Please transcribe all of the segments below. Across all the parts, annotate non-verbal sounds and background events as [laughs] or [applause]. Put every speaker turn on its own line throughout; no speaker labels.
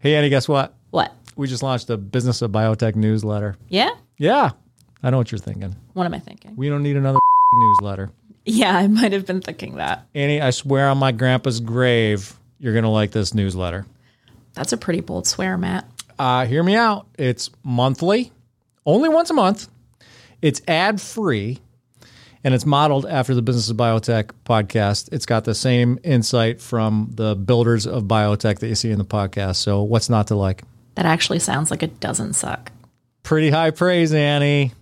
Hey, Annie, guess what?
What?
We just launched a Business of Biotech newsletter.
Yeah?
Yeah, I know what you're thinking.
What am I thinking?
We don't need another [laughs] newsletter.
Yeah, I might have been thinking that.
Annie, I swear on my grandpa's grave, you're going to like this newsletter.
That's a pretty bold swear, Matt.
Uh, hear me out. It's monthly, only once a month. It's ad free, and it's modeled after the Business of Biotech podcast. It's got the same insight from the builders of biotech that you see in the podcast. So, what's not to like?
That actually sounds like it doesn't suck.
Pretty high praise, Annie.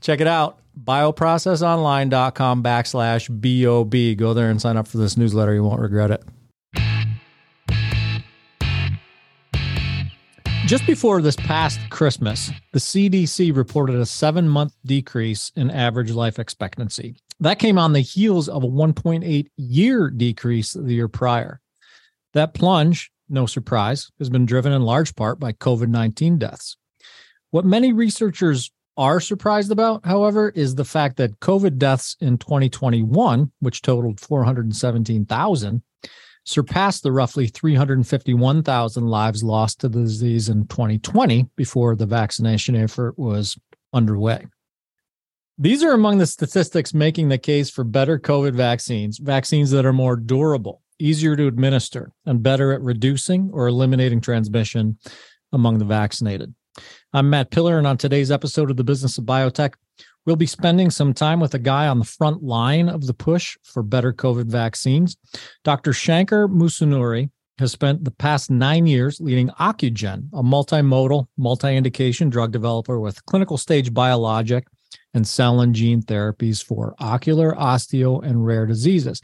Check it out. Bioprocessonline.com backslash BOB. Go there and sign up for this newsletter. You won't regret it. Just before this past Christmas, the CDC reported a seven month decrease in average life expectancy. That came on the heels of a 1.8 year decrease the year prior. That plunge, no surprise, has been driven in large part by COVID 19 deaths. What many researchers are surprised about, however, is the fact that COVID deaths in 2021, which totaled 417,000, surpassed the roughly 351,000 lives lost to the disease in 2020 before the vaccination effort was underway. These are among the statistics making the case for better COVID vaccines, vaccines that are more durable, easier to administer, and better at reducing or eliminating transmission among the vaccinated. I'm Matt Pillar, and on today's episode of the Business of Biotech, we'll be spending some time with a guy on the front line of the push for better COVID vaccines. Dr. Shankar Musunuri has spent the past nine years leading Ocugen, a multimodal, multi indication drug developer with clinical stage biologic and cell and gene therapies for ocular, osteo, and rare diseases.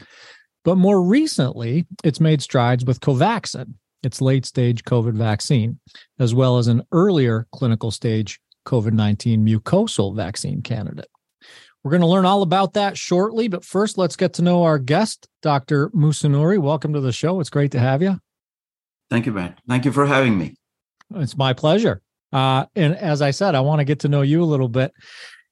But more recently, it's made strides with Covaxin, its late stage COVID vaccine, as well as an earlier clinical stage COVID 19 mucosal vaccine candidate. We're going to learn all about that shortly, but first, let's get to know our guest, Dr. Musunuri. Welcome to the show. It's great to have you.
Thank you, Matt. Thank you for having me.
It's my pleasure. Uh, and as I said, I want to get to know you a little bit.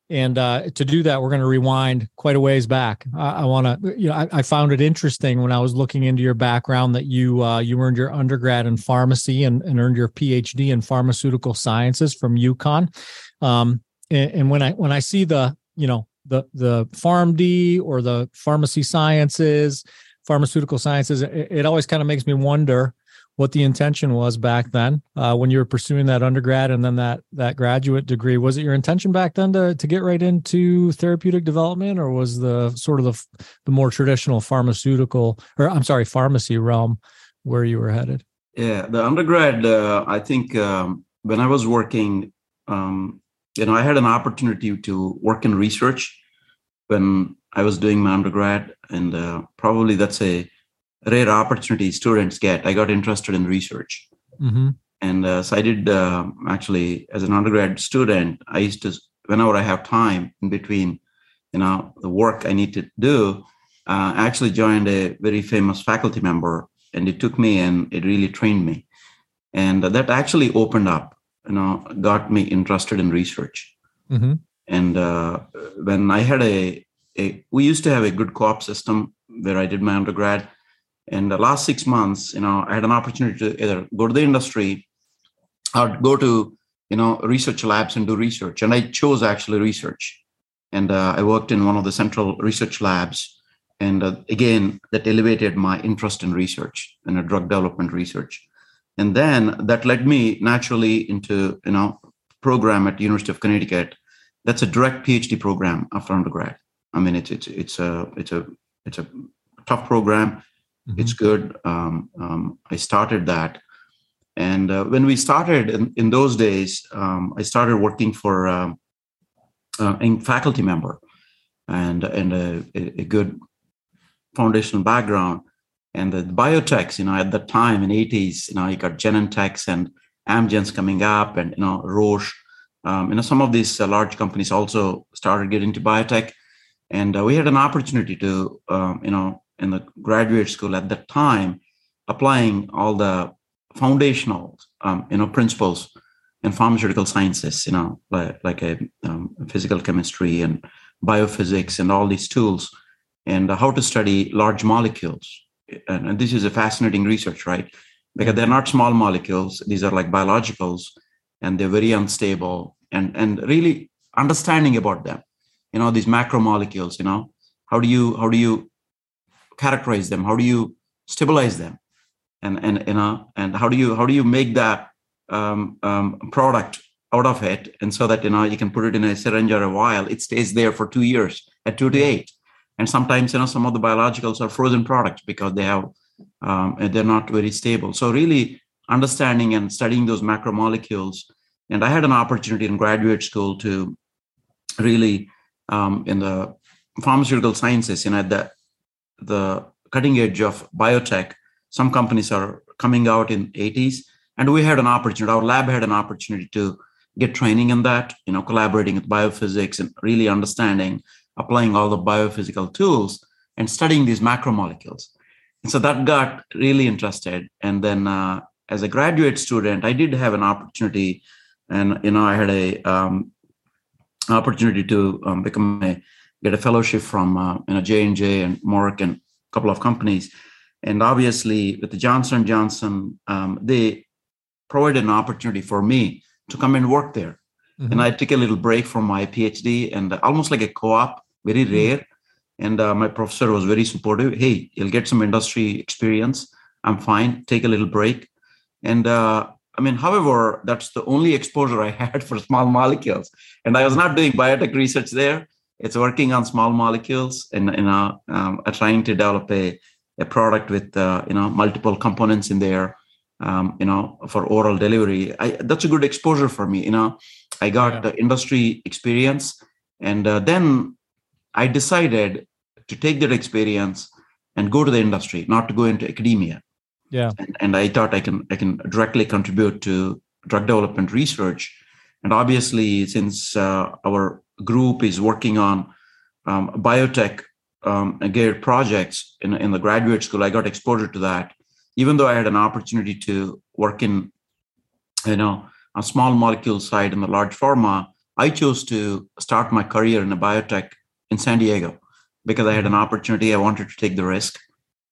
And uh, to do that, we're going to rewind quite a ways back. I, I want to, you know, I, I, found it interesting when I was looking into your background that you uh, you earned your undergrad in pharmacy and, and, earned your PhD in pharmaceutical sciences from UConn. Um, and, and when I when I see the you know the the PharmD or the pharmacy sciences, pharmaceutical sciences, it, it always kind of makes me wonder what the intention was back then uh, when you were pursuing that undergrad and then that that graduate degree. Was it your intention back then to to get right into therapeutic development, or was the sort of the the more traditional pharmaceutical or I'm sorry, pharmacy realm where you were headed?
Yeah, the undergrad. Uh, I think um, when I was working, um, you know, I had an opportunity to work in research when I was doing my undergrad, and uh, probably that's a rare opportunity students get. I got interested in research. Mm-hmm. And uh, so I did uh, actually, as an undergrad student, I used to, whenever I have time in between, you know, the work I need to do, uh, I actually joined a very famous faculty member and it took me and it really trained me. And that actually opened up, you know, got me interested in research. Mm-hmm. And uh, when I had a, a, we used to have a good co-op system where I did my undergrad in the last six months you know i had an opportunity to either go to the industry or go to you know research labs and do research. And i chose actually research. And uh, i worked in one of the central research labs. And uh, again that elevated my interest in research and drug development research. And then that led me naturally into you know program at university of connecticut. That's a direct phd program after undergrad. I mean it's it's it's a it's a it's a tough program Mm-hmm. It's good. Um, um, I started that. And uh, when we started in, in those days, um, I started working for um, uh, a faculty member and, and a, a, good foundational background. And the biotechs, you know, at the time in 80s, you know, you got Genentech and Amgen's coming up and, you know, Roche. Um, you know, some of these uh, large companies also started getting into biotech. And uh, we had an opportunity to, um, you know, in the graduate school at that time applying all the foundational um, you know principles in pharmaceutical sciences you know like, like a um, physical chemistry and biophysics and all these tools and how to study large molecules and, and, this is a fascinating research right because they're not small molecules. These are like biologicals, and they're very unstable. And and really understanding about them, you know, these macromolecules. You know, how do you how do you characterize them? How do you stabilize them? And and you know, and how do you how do you make that um, um, product out of it, and so that you know you can put it in a syringe or a vial, it stays there for two years at two to eight. And sometimes you know some of the biologicals are frozen products because they have um, they're not very stable. So really understanding and studying those macromolecules. And I had an opportunity in graduate school to really um, in the pharmaceutical sciences, you know, the the cutting edge of biotech. Some companies are coming out in 80s, and we had an opportunity. Our lab had an opportunity to get training in that. You know, collaborating with biophysics and really understanding, applying all the biophysical tools, and studying these macromolecules. And so that got really interested. And then uh, as a graduate student, I did have an opportunity, and you know, I had a um, opportunity to um, become a get a fellowship from uh, you know J and J and Merck and a couple of companies. And obviously, with the Johnson Johnson, um, they provided an opportunity for me to come and work there. Mm-hmm. And I took a little break from my PhD and almost like a co-op, very mm-hmm. rare. And uh, my professor was very supportive. Hey, you'll get some industry experience. I'm fine. Take a little break. And uh, I mean, however, that's the only exposure I [laughs] had for small molecules. And I was not doing biotech research there. It's working on small molecules and you know, um, trying to develop a, a product with uh, you know multiple components in there. Um, you know, for oral delivery. I, that's a good exposure for me. You know, I got yeah. the industry experience, and uh, then I decided to take that experience and go to the industry, not to go into academia.
Yeah.
And, and I thought I can I can directly contribute to drug development research. And obviously, since uh, our group is working on um, biotech um, geared projects in, in the graduate school, I got exposure to that. Even though I had an opportunity to work in, you know, a small molecule side in the large pharma, I chose to start my career in a biotech in San Diego because I had an opportunity. I wanted to take the risk,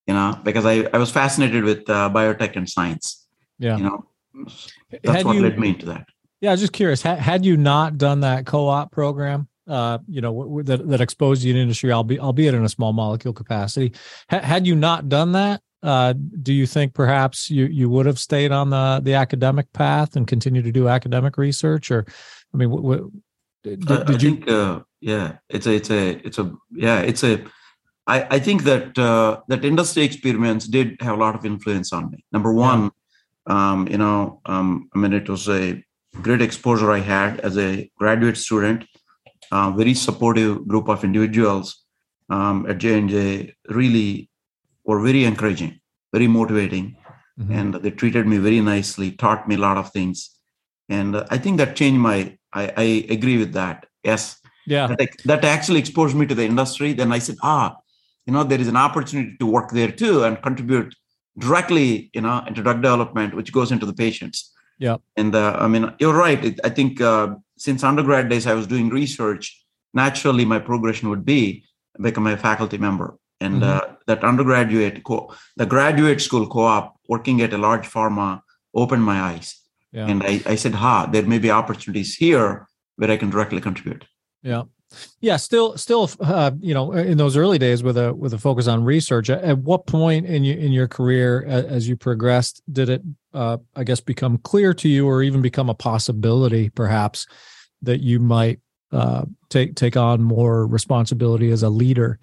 you know, because I, I was fascinated with uh, biotech and science.
Yeah.
You know, that's had what you, led me into that.
Yeah. I was just curious, had, had you not done that co-op program, uh, you know, that, that exposed you to industry, albeit, albeit in a small molecule capacity, ha- had you not done that, uh, do you think perhaps you, you would have stayed on the, the academic path and continue to do academic research or, I mean, w- w-
did, you? Think, uh, yeah, it's a, it's a, it's a, yeah, it's a. I, I think that uh, that industry experiments did have a lot of influence on me. Number one, yeah. um, you know, um, I mean, it was a great exposure I had as a graduate student. Uh, very supportive group of individuals um, at J and J. Really, were very encouraging, very motivating, mm-hmm. and they treated me very nicely. Taught me a lot of things, and I think that changed my I, I agree with that. Yes.
Yeah.
That, that actually exposed me to the industry. Then I said, ah, you know, there is an opportunity to work there too and contribute directly, you know, into drug development, which goes into the patients.
Yeah.
And uh, I mean, you're right. It, I think uh, since undergrad days, I was doing research. Naturally, my progression would be become a faculty member. And mm-hmm. uh, that undergraduate, co- the graduate school co-op, working at a large pharma, opened my eyes yeah. And I, I said, ha, there may be opportunities here where I can directly contribute.
Yeah. Yeah, still, still, uh, you know, in those early days with a with a focus on research. At what point in your in your career, as you progressed, did it, uh, I guess, become clear to you, or even become a possibility, perhaps, that you might uh, take take on more responsibility as a leader,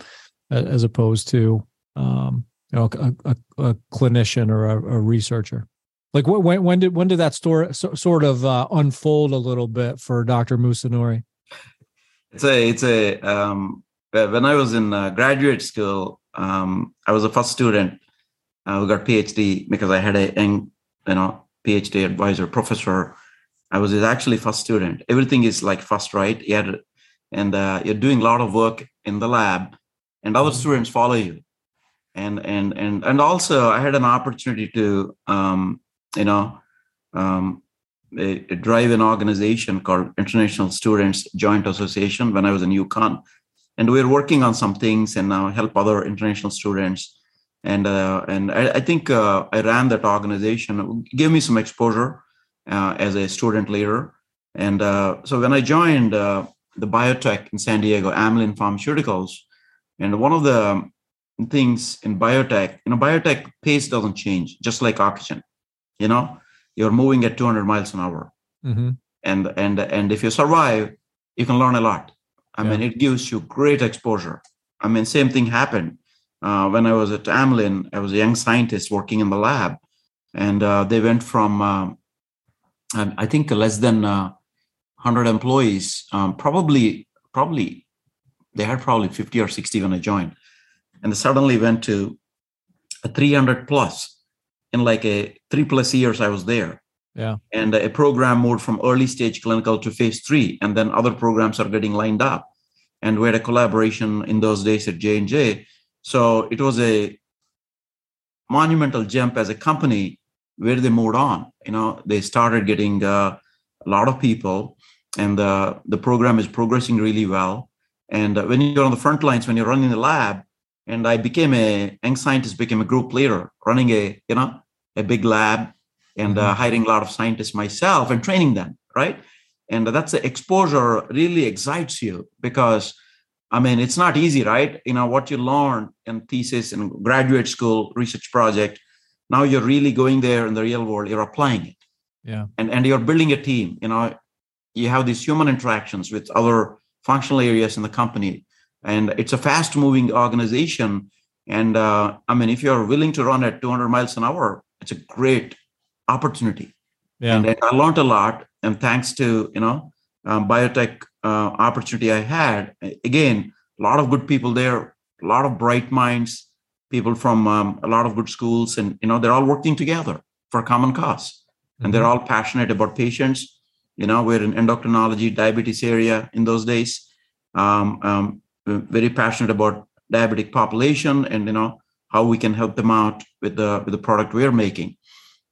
as opposed to, um, you know, a, a, a clinician or a, a researcher? Like when when did when did that story so, sort of uh, unfold a little bit for Dr. Musunuri?
It's a it's a um, when I was in uh, graduate school, um, I was a first student uh, who got PhD because I had a young, you know PhD advisor professor. I was actually first student. Everything is like first, right? You had, and uh, you're doing a lot of work in the lab, and other mm-hmm. students follow you. And and and and also, I had an opportunity to um, you know, um, a, a drive an organization called International Students Joint Association when I was in UConn. And we were working on some things and now help other international students and uh, and I, I think uh, I ran that organization. It gave me some exposure uh, as a student leader, and uh, so when I joined uh, the biotech in San Diego, Amylin Pharmaceuticals, and one of the things in biotech, you know, biotech pace doesn't change, just like oxygen. You know, you're moving at 200 miles an hour,
Mm-hmm.
and and and if you survive, you can learn a lot. I
Yeah.
mean, it gives you great exposure. I mean, same thing happened uh, when I was at Amylin. I was a young scientist working in the lab, and uh, they went from um, I think less than uh, 100 employees, um, probably probably they had probably 50 or 60 when I joined, and they suddenly went to a 300 plus in like a three plus years I was there.
Yeah.
And a program moved from early stage clinical to phase three, and then other programs are getting lined up. And we had a collaboration in those days at J and J, so it was a monumental jump as a company where they moved on. You know, they started getting uh, a lot of people, and uh, the program is progressing really well. And uh, when you're on the front lines, when you're running the lab, and I became a young scientist, became a group leader, running a you know a big lab, and uh, hiring a lot of scientists myself and training them, right? And that's the exposure really excites you because I mean, it's not easy, right? You know, what you learn in thesis and graduate school research project, now you're really going there in the real world, you're applying it.
Yeah.
And and you're building a team, you know, you have these human interactions with other functional areas in the company. And it's a fast moving organization. And uh, I mean, if you're willing to run at 200 miles an hour, it's a great opportunity
Yeah.
and I learned a lot. And thanks to you know um, biotech uh, opportunity I had, again, a lot of good people there, a lot of bright minds, people from um, a lot of good schools, and you know they're all working together for a common cause, and they're all passionate about patients. You know, we're in endocrinology, diabetes area in those days. Um, um, very passionate about diabetic population, and you know how we can help them out with the with the product we're making.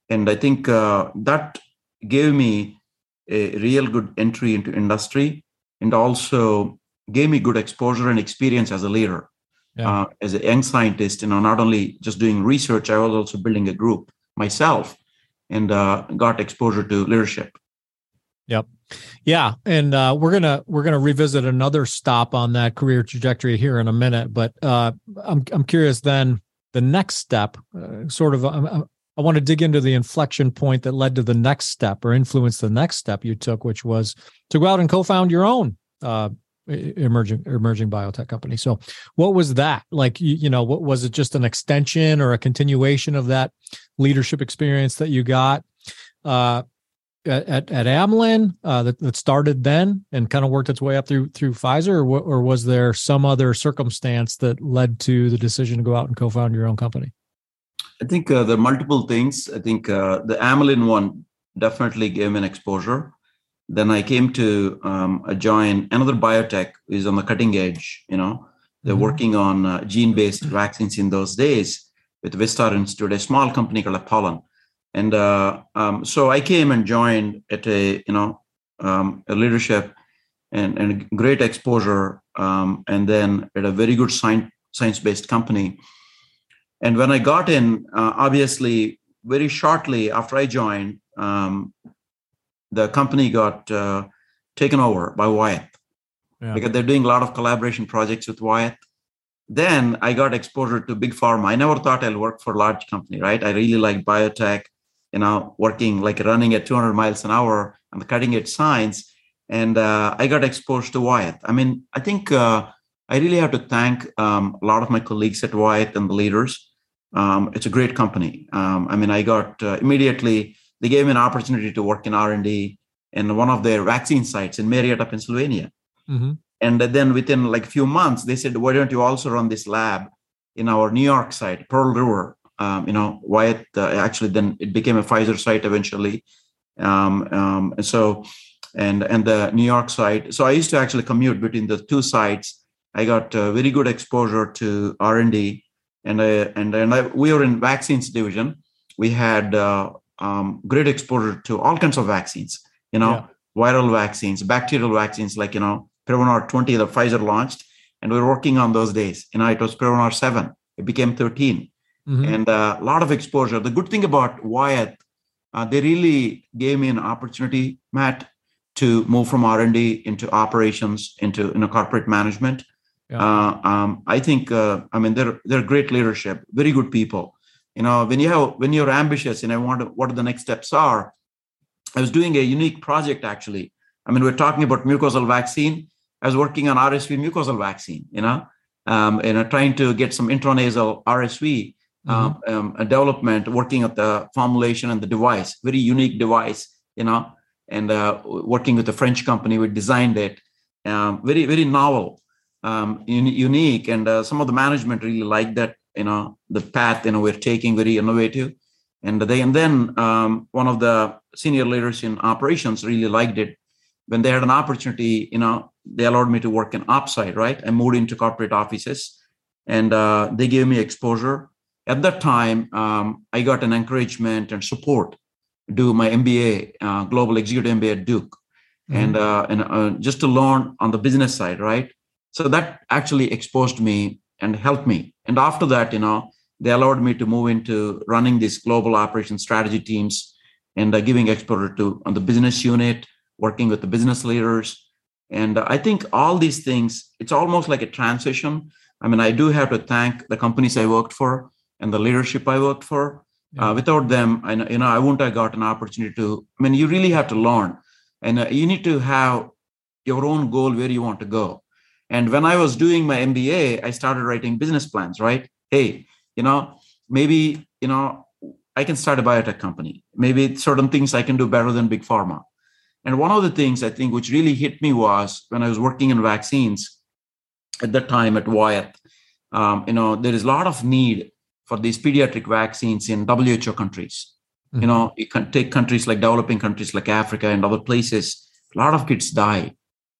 And i think uh, that gave me a real good entry into industry and also gave me good exposure and experience as a leader
Yeah.
uh, as a young scientist you know not only just doing research i was also building a group myself and uh, got exposure to leadership Yep.
Yeah, and uh, we're gonna we're gonna revisit another stop on that career trajectory here in a minute. But uh, I'm I'm curious then the next step, uh, sort of. I want to dig into the inflection point that led to the next step or influenced the next step you took, which was to go out and co-found your own uh, emerging emerging biotech company. So, what was that like? You, you know, what was it? Just an extension or a continuation of that leadership experience that you got? Uh, at at, at Amylin uh, that, that started then and kind of worked its way up through through Pfizer, or, or was there some other circumstance that led to the decision to go out and co-found your own company?
I think uh, there are multiple things. I think uh, the Amylin one definitely gave me an exposure. Then I came to um, join another biotech is on the cutting edge. You know, they're
Mhm.
working on uh, gene-based vaccines in those days with Wistar Institute, a small company called Apollon. And uh, um, so I came and joined at a you know um, a leadership and, and great exposure, um, and then at a very good science science-based company. And when I got in, uh, obviously, very shortly after I joined, um, the company got uh, taken over by Wyeth
Yeah.
because they're doing a lot of collaboration projects with Wyeth. Then I got exposure to big pharma. I never thought I'll work for a large company, right? I really like biotech, you know, working like running at 200 miles an hour on the cutting edge science. And uh, I got exposed to Wyeth. I mean, I think uh, I really have to thank um, a lot of my colleagues at Wyeth and the leaders. Um, it's a great company. Um, I mean, I got uh, immediately they gave me an opportunity to work in R and D in one of their vaccine sites in Marietta, Pennsylvania.
Mhm.
And then within like a few months, they said, "Why don't you also run this lab in our New York site, Pearl River?" Um, you know, Wyeth uh, actually then it became a Pfizer site eventually. Um, um, and so, and and the New York site. So I used to actually commute between the two sites. I got uh, very good exposure to R and D, and I, and and I, we were in vaccines division. We had uh, um, great exposure to all kinds of vaccines. You know,
Yeah.
viral vaccines, bacterial vaccines, like you know, Prevnar 20 that Pfizer launched, and we were working on those days. You know, it was Prevnar 7. It became 13. mm-hmm. and uh, a lot of exposure. The good thing about Wyeth, uh, they really gave me an opportunity, Matt, to move from R&D into operations, into you know, corporate management. Yeah. Uh, um, I think, uh, I mean, they're they're great leadership, very good people. You know, when you have when you're ambitious and I want to, what the next steps are. I was doing a unique project actually. I mean, we're talking about mucosal vaccine. I was working on RSV mucosal vaccine. You know, um, and uh, trying to get some intranasal RSV um, mm-hmm. um, development, working at the formulation and the device, very unique device, you know, and uh, working with a French company, we designed it, um, very very novel, um, un- unique, and uh, some of the management really liked that, you know, the path you know we're taking, very innovative, and they and then um, one of the senior leaders in operations really liked it. When they had an opportunity, you know, they allowed me to work in upside, right? I moved into corporate offices, and uh, they gave me exposure at that time, um, I got an encouragement and support to do my MBA, uh, Global Executive MBA at Duke, mm-hmm. and uh, and uh, just to learn on the business side, right? So that actually exposed me and helped me. And after that, you know, they allowed me to move into running these global operation strategy teams and uh, giving exposure to on the business unit, working with the business leaders. And I think all these things, it's almost like a transition. I mean, I do have to thank the companies I worked for and the leadership I worked for. Yeah. Uh, without them, I, you know, I wouldn't have got an opportunity to. I mean, you really have to learn, and uh, you need to have your own goal where you want to go. And when I was doing my MBA, I started writing business plans. Right? Hey, you know, maybe you know, I can start a biotech company. Maybe certain things I can do better than big pharma. And one of the things I think which really hit me was when I was working in vaccines at that time at Wyeth. Um, you know, there is a lot of need for these pediatric vaccines in WHO countries. Mm-hmm. You know, you can take countries like developing countries like Africa and other places. A lot of kids die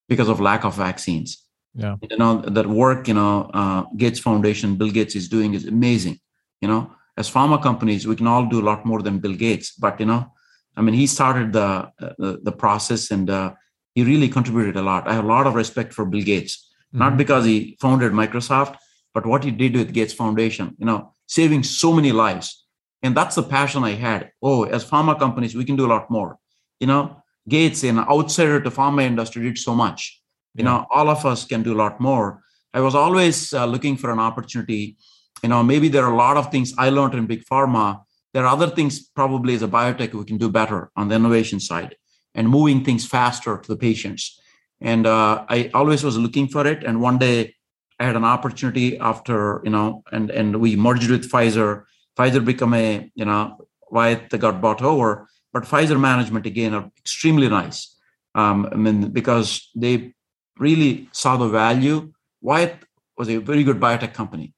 because of lack of vaccines.
Yeah,
you know that work. You know, uh, Gates Foundation, Bill Gates is doing is amazing. You know, as pharma companies, we can all do a lot more than Bill Gates. But you know, I mean, he started the uh, the, the, process and uh, he really contributed a lot. I have a lot of respect for Bill Gates, mm-hmm. not because he founded Microsoft, but what he did with Gates Foundation. You know, saving so many lives. And that's the passion I had. Oh, as pharma companies, we can do a lot more. You know, Gates, an outsider to pharma industry, did so much. You know, all of us can do a lot more. I was always uh, looking for an opportunity. You know, maybe there are a lot of things I learned in big pharma. There are other things probably as a biotech we can do better on the innovation side and moving things faster to the patients. And uh, I always was looking for it. And one day I had an opportunity after, you know, and and we merged with Pfizer. Pfizer become a, you know, why they got bought over, but Pfizer management again are extremely nice. Um, I mean, because they really saw the value. Wyeth was a very good biotech company.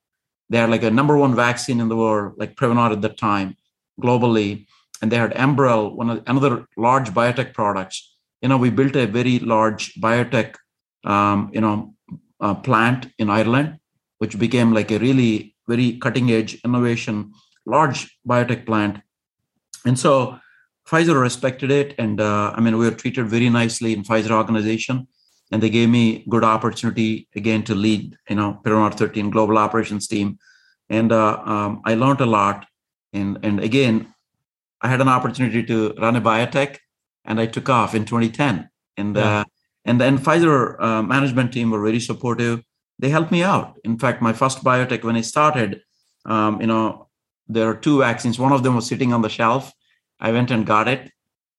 They had like a number one vaccine in the world, like Prevnar at the time, globally, and they had Enbrel, one of another large biotech products. You know, we built a very large biotech, um, you know, uh, plant in Ireland, which became like a really very cutting edge innovation, large biotech plant. And so Pfizer respected it. And uh, I mean, we were treated very nicely in Pfizer organization. And they gave me good opportunity again to lead, you know, Prevnar 13 global operations team. And uh, um, I learned a lot. And, and again, I had an opportunity to run a biotech and I took off in 2010. And yeah. uh, and then Pfizer uh, management team were very supportive. They helped me out. In fact, my first biotech when I started, um, you know, there are two vaccines. One of them was sitting on the shelf. I went and got it,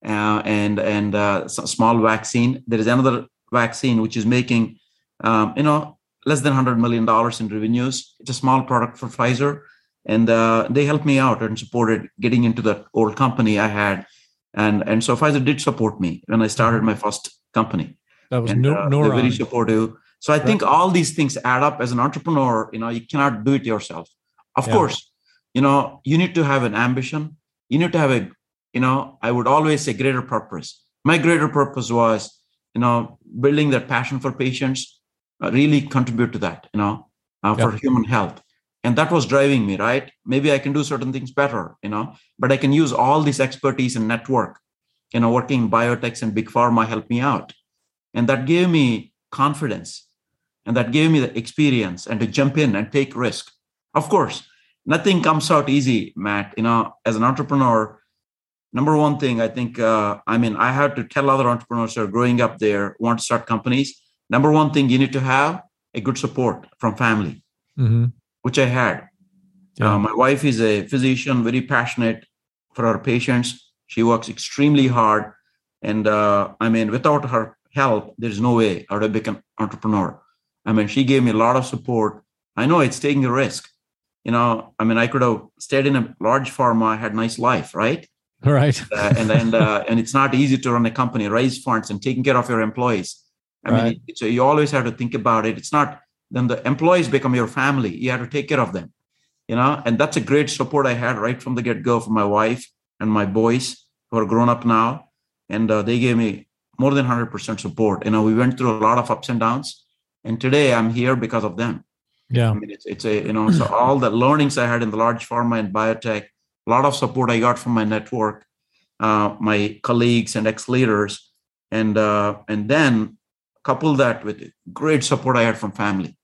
uh, and and uh, small vaccine. There is another vaccine which is making, um, you know, less than hundred million dollars in revenues. It's a small product for Pfizer, and uh, they helped me out and supported getting into the old company I had, and and so Pfizer did support me when I started my first company.
That was and, no, uh,
very supportive. So I right. think all these things add up as an entrepreneur. You know, you cannot do it yourself. Of yeah. course, you know, you need to have an ambition. You need to have a, you know, I would always say greater purpose. My greater purpose was, you know, building that passion for patients, uh, really contribute to that, you know, uh, for human health. And that was driving me, right? Maybe I can do certain things better, you know, but I can use all this expertise and network, you know, working in biotechs and big pharma help me out and that gave me confidence and that gave me the experience and to jump in and take risk. Of course, nothing comes out easy, Matt. You know, as an entrepreneur, number one thing I think, uh, I mean, I have to tell other entrepreneurs who are growing up there, want to start companies. Number one thing you need to have a good support from family,
mm-hmm.
which I had. Yeah. Uh, my wife is a physician, very passionate for her patients. She works extremely hard. And uh, I mean, without her help, there's no way I would have become entrepreneur. I mean, she gave me a lot of support. I know it's taking a risk. You know, I mean, I could have stayed in a large pharma, had nice life, right?
Right.
uh, and and uh, and it's not easy to run a company, raise funds, and taking care of your employees. I right. mean, so you always have to think about it. It's not then the employees become your family. You have to take care of them, you know. And that's a great support I had right from the get go from my wife and my boys who are grown up now, and uh, they gave me more than hundred percent support. You know, we went through a lot of ups and downs, and today I'm here because of them.
Yeah.
I mean, it's, it's a, you know, so all the learnings I had in the large pharma and biotech, a lot of support I got from my network, uh, my colleagues and ex-leaders. And, uh, and then couple that with great support I had from family.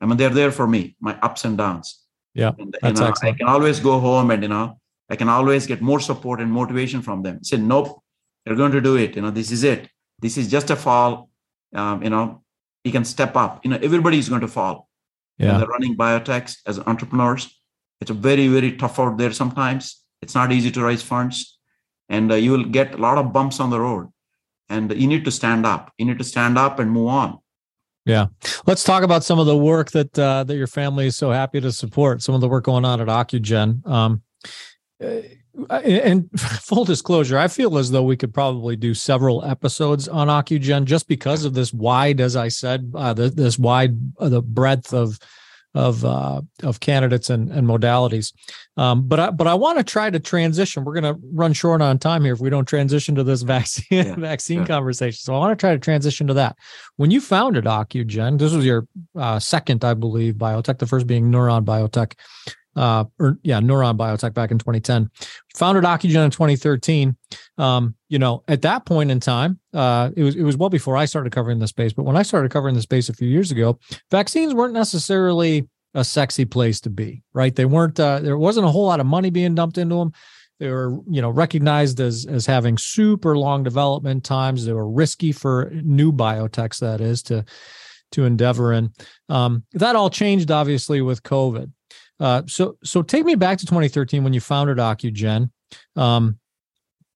I mean, they're there for me, my ups and downs.
Yeah.
And, that's you know, excellent. I can always go home and, you know, I can always get more support and motivation from them. Say, nope, you're going to do it. You know, this is it. This is just a fall. Um, you know, you can step up. You know, everybody is going to fall
yeah.
and they're running biotechs as entrepreneurs. It's very, very tough out there sometimes. It's not easy to raise funds. And uh, you will get a lot of bumps on the road. And you need to stand up. You need to stand up and move on.
Yeah. Let's talk about some of the work that uh, that your family is so happy to support, some of the work going on at Ocugen. Um, uh, and [laughs] full disclosure, I feel as though we could probably do several episodes on Ocugen just because of this wide, as I said, uh, the, this wide uh, the breadth of of uh, of candidates and, and modalities. Um, but I, but I want to try to transition. We're going to run short on time here if we don't transition to this [laughs] vaccine yeah. vaccine yeah. conversation. So I want to try to transition to that. When you founded Ocugen, this was your uh, second, I believe, biotech. The first being Nuron Biotech uh, or yeah, Nuron Biotech back in 2010. Founded Ocugen in 2013. Um, you know, at that point in time, uh, it was it was well before I started covering the space. But when I started covering the space a few years ago, vaccines weren't necessarily a sexy place to be. Right? They weren't. Uh, there wasn't a whole lot of money being dumped into them. They were, you know, recognized as as having super long development times. They were risky for new biotechs, that is, to to endeavor in. Um, that all changed obviously with COVID. Uh, so so take me back to 2013 when you founded Ocugen. Um,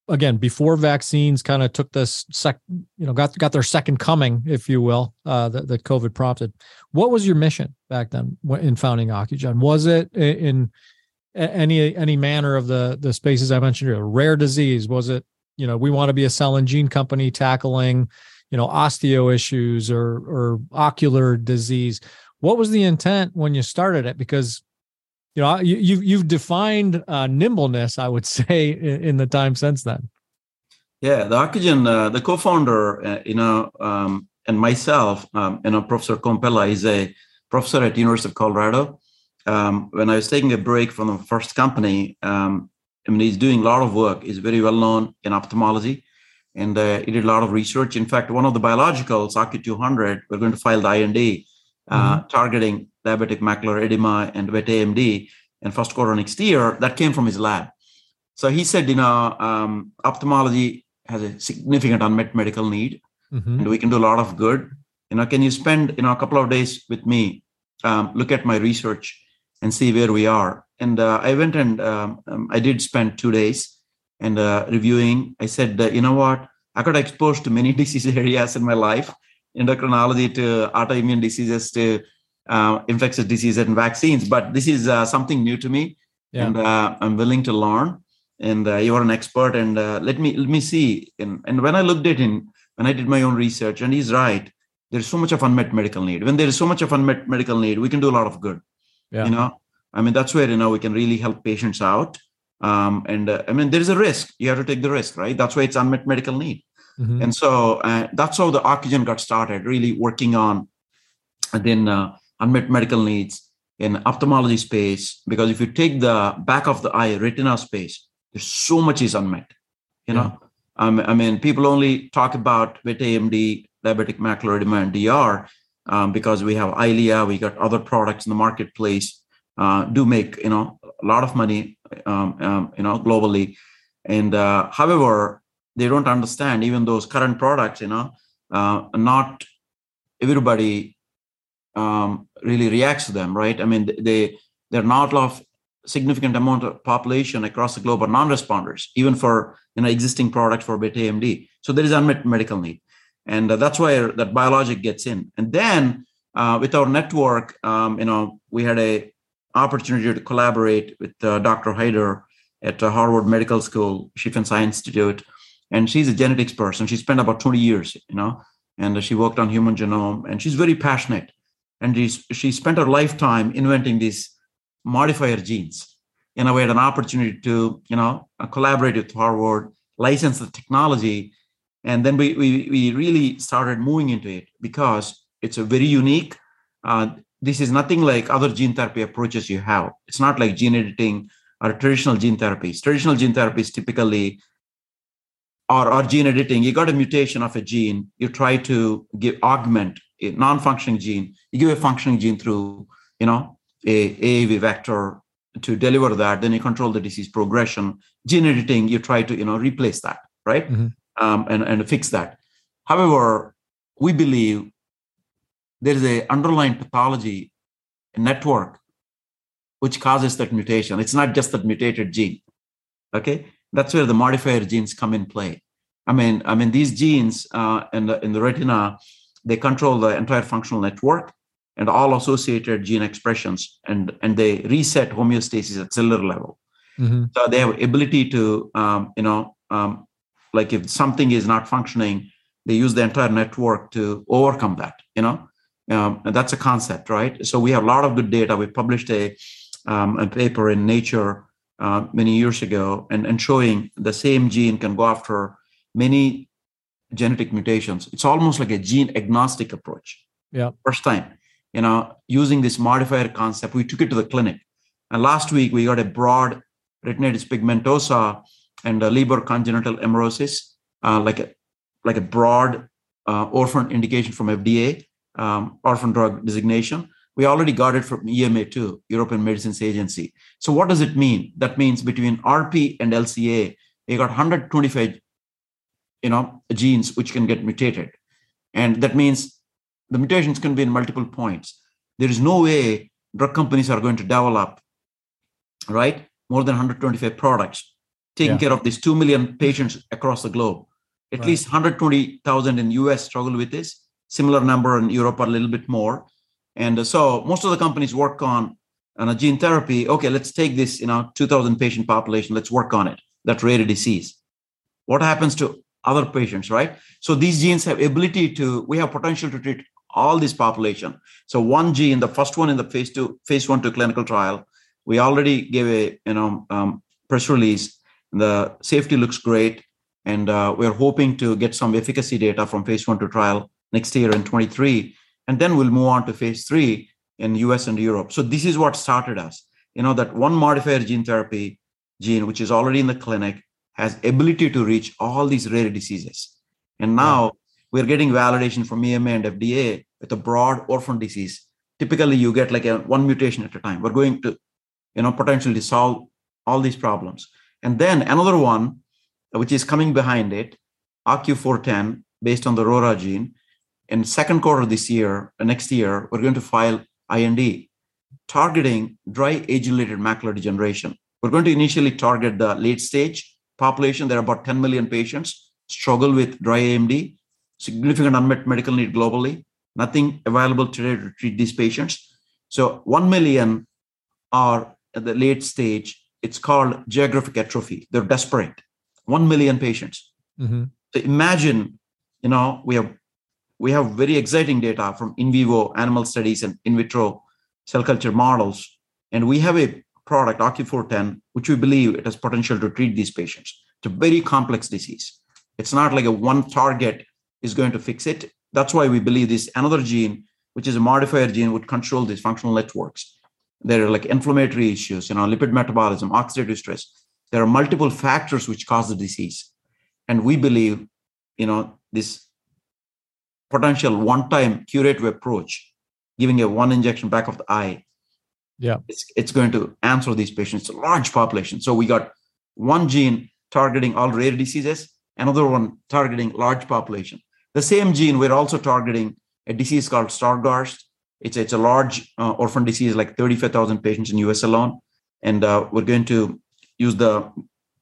again, before vaccines kind of took this sec, you know, got got their second coming, if you will, uh, that, that COVID prompted. What was your mission back then in founding Ocugen? Was it in any any manner of the the spaces I mentioned earlier? Rare disease? Was it you know we want to be a cell and gene company tackling you know osteo issues or or ocular disease? What was the intent when you started it? Because you know you, you've you've defined uh, nimbleness i would [laughs] say in, in, the time since then.
Yeah the ocugen uh, the co-founder uh, you know um, and myself um, you know professor Kompella is a professor at university of colorado. Um, when i was taking a break from the first company um, i mean he's doing a lot of work. He's very well known in ophthalmology and uh, he did a lot of research. In fact one of the biologicals ocu200 we're going to file the ind uh, mm-hmm. targeting diabetic macular edema and wet AMD in first quarter next year. That came from his lab. So he said, you know, um, ophthalmology has a significant unmet medical need, mm-hmm. and we can do a lot of good. You know, can you spend you know a couple of days with me, um, look at my research, and see where we are? And uh, I went and um, um I did spend two days and uh, reviewing. I said, uh, you know what? I got exposed to many [laughs] disease areas in my life, endocrinology to autoimmune diseases to uh, infectious diseases and vaccines. But this is uh, something new to me, yeah. and uh, I'm willing to learn. And uh, you are an expert, and uh, let me let me see. And, and when I looked at him, when I did my own research, and he's right. There's so much of unmet medical need. When there is so much of unmet medical need, we can do a lot of good. Yeah. You know, I mean, that's where you know we can really help patients out. Um, and uh, I mean, there is a risk. You have to take the risk, right? That's why it's unmet medical need. Mm-hmm. And so that's how the Ocugen got started, really working on. Then unmet medical needs in ophthalmology space because if you take the back of the eye retina space there's so much is unmet you know um, i mean people only talk about wet amd diabetic macular edema and dr um, because we have Eylea, we got other products in the marketplace uh, do make you know a lot of money, um, um, you know, globally. And uh, however, they don't understand even those current products, you know, uh, not everybody um, really reacts to them, right? I mean, they they're not of significant amount of population across the globe are non-responders, even for you know existing products for wet AMD. So there is unmet medical need, and uh, that's why that biologic gets in. And then uh, with our network, um, you know, we had a opportunity to collaborate with uh, Dr. Haider at uh, Harvard Medical School, Schepens Science Institute, and she's a genetics person. She spent about 20 years, you know, and she worked on human genome, and she's very passionate. And she's, she spent her lifetime inventing these modifier genes. Know, we had an opportunity to, you know, uh, collaborate with Harvard, license the technology, and then we, we, we really started moving into it because it's a very unique. Uh, this is nothing like other gene therapy approaches you have. It's not like gene editing or traditional gene therapies. Traditional gene therapies typically or, or gene editing, you got a mutation of a gene, you try to give augment a non-functioning gene, you give a functioning gene through, you know, a AAV vector to deliver that, then you control the disease progression. Gene editing, you try to, you know, replace that, right? Mm-hmm. Um, and, and fix that. However, we believe there is a underlying pathology network which causes that mutation. It's not just that mutated gene. Okay, that's where the modifier genes come in play. I mean, I mean these genes uh, in the in the retina they control the entire functional network and all associated gene expressions, and and they reset homeostasis at cellular level. Mm-hmm. So they have ability to um, you know um, like if something is not functioning, they use the entire network to overcome that. You know, um, and that's a concept, right? So we have a lot of good data. We published a, um, a paper in Nature uh, many years ago and, and showing the same gene can go after many genetic mutations. It's almost like a gene agnostic approach.
Yeah.
First time, you know, using this modifier concept, we took it to the clinic. And last week we got a broad retinitis pigmentosa and a Leber congenital amaurosis, uh, like a like a broad uh, orphan indication from FDA um, orphan drug designation. We already got it from EMA too, European Medicines Agency. So what does it mean? That means between RP and LCA, you got 125, you know, genes which can get mutated, and that means the mutations can be in multiple points. There is no way drug companies are going to develop, right, more than 125 products taking yeah. care of these 2 million patients across the globe. At right. least 120,000 in US struggle with this similar number in Europe, a little bit more. And so most of the companies work on, on a gene therapy. Okay, let's take this, you know, 2,000 patient population. Let's work on it. That rare disease. What happens to other patients, right? So these genes have ability to. We have potential to treat all this population. So one gene, the first one in the phase two, phase one to clinical trial, we already gave a you know um, press release. The safety looks great, and uh, we're hoping to get some efficacy data from phase one to trial next year in 23 and then we'll move on to phase three in us and europe. So this is what started us. You know that one modifier gene therapy gene which is already in the clinic has ability to reach all these rare diseases. And now yeah. we're getting validation from ema and fda with a broad orphan disease. Typically you get like a one mutation at a time. We're going to you know potentially solve all these problems. And then another one which is coming behind it ocu410 based on the rora gene in second quarter this year, uh, next year, we're going to file IND targeting dry age-related macular degeneration. We're going to initially target the late stage population. There are about 10 million patients struggle with dry AMD, significant unmet medical need globally. Nothing available today to treat these patients. So 1 million are at the late stage. It's called geographic atrophy. They're desperate. 1 million patients. Mm-hmm. So imagine, you know, we have we have very exciting data from in vivo animal studies and in vitro cell culture models. And we have a product, OCU410, which we believe it has potential to treat these patients. It's a very complex disease. It's not like a one target is going to fix it. That's why we believe this another gene, which is a modifier gene, would control these functional networks. There are like inflammatory issues, you know, lipid metabolism, oxidative stress. There are multiple factors which cause the disease. And we believe, you know, this potential one-time curative approach, giving a one injection back of the eye,
Yeah.
It's, it's going to answer these patients, large population. So we got one gene targeting all rare diseases, another one targeting large population. The same gene, we're also targeting a disease called Stargardt. It's, it's a large uh, orphan disease, like 35,000 patients in US alone. And uh, we're going to use the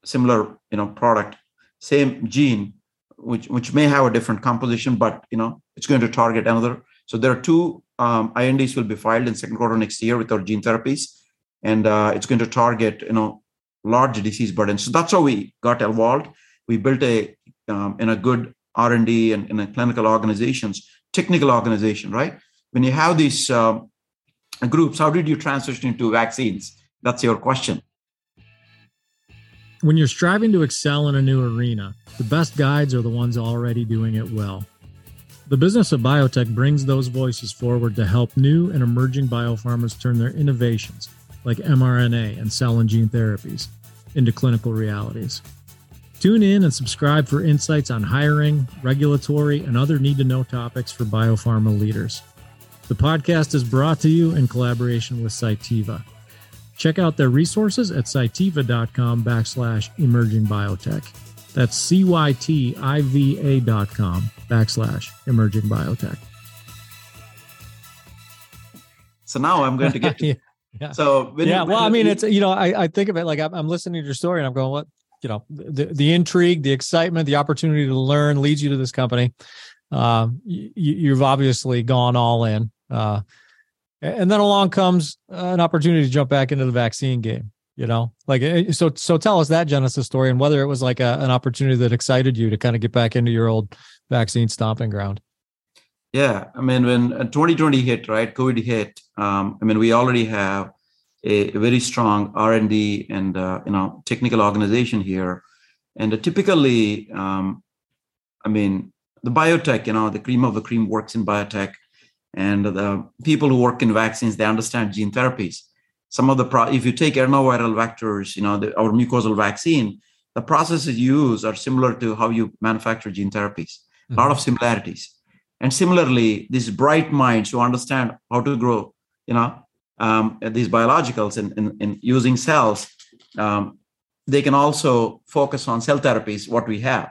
similar you know product, same gene, which, which may have a different composition, but you know it's going to target another. So there are two um, INDs will be filed in second quarter next year with our gene therapies, and uh, it's going to target you know large disease burden. So that's how we got involved. We built a um, in a good R and D and in a clinical organizations, technical organization, right? When you have these um, groups, how did you transition into vaccines? That's your question.
When you're striving to excel in a new arena, the best guides are the ones already doing it well. The business of biotech brings those voices forward to help new and emerging biopharmas turn their innovations, like mRNA and cell and gene therapies, into clinical realities. Tune in and subscribe for insights on hiring, regulatory, and other need to know topics for biopharma leaders. The podcast is brought to you in collaboration with Cytiva. Check out their resources at cytiva.com backslash emerging biotech. That's C-Y-T-I-V-A dot com backslash emerging biotech.
So now I'm going to get [laughs] to.
yeah.
So when
yeah,
you-
well, I mean, it's you know, I, I think of it like I'm, I'm listening to your story and I'm going, what you know, the the intrigue, the excitement, the opportunity to learn leads you to this company. Uh, you, you've obviously gone all in, uh, and then along comes an opportunity to jump back into the vaccine game. You know, like eh, so. So tell us that Genesis story and whether it was like a, an opportunity that excited you to kind of get back into your old vaccine stomping ground.
Yeah, I mean, when uh, 2020 hit, right, COVID hit. Um, I mean, we already have a, very strong R and D and uh, you know technical organization here, and uh, typically, um, I mean, the biotech, you know, the cream of the cream works in biotech, and the people who work in vaccines, they understand gene therapies. Some of the pro, if you take adenoviral vectors, you know, the, our mucosal vaccine, the processes used are similar to how you manufacture gene therapies. A lot of similarities. And similarly, these bright minds who understand how to grow, you know, um, these biologicals and in, in, in using cells, um, they can also focus on cell therapies, what we have.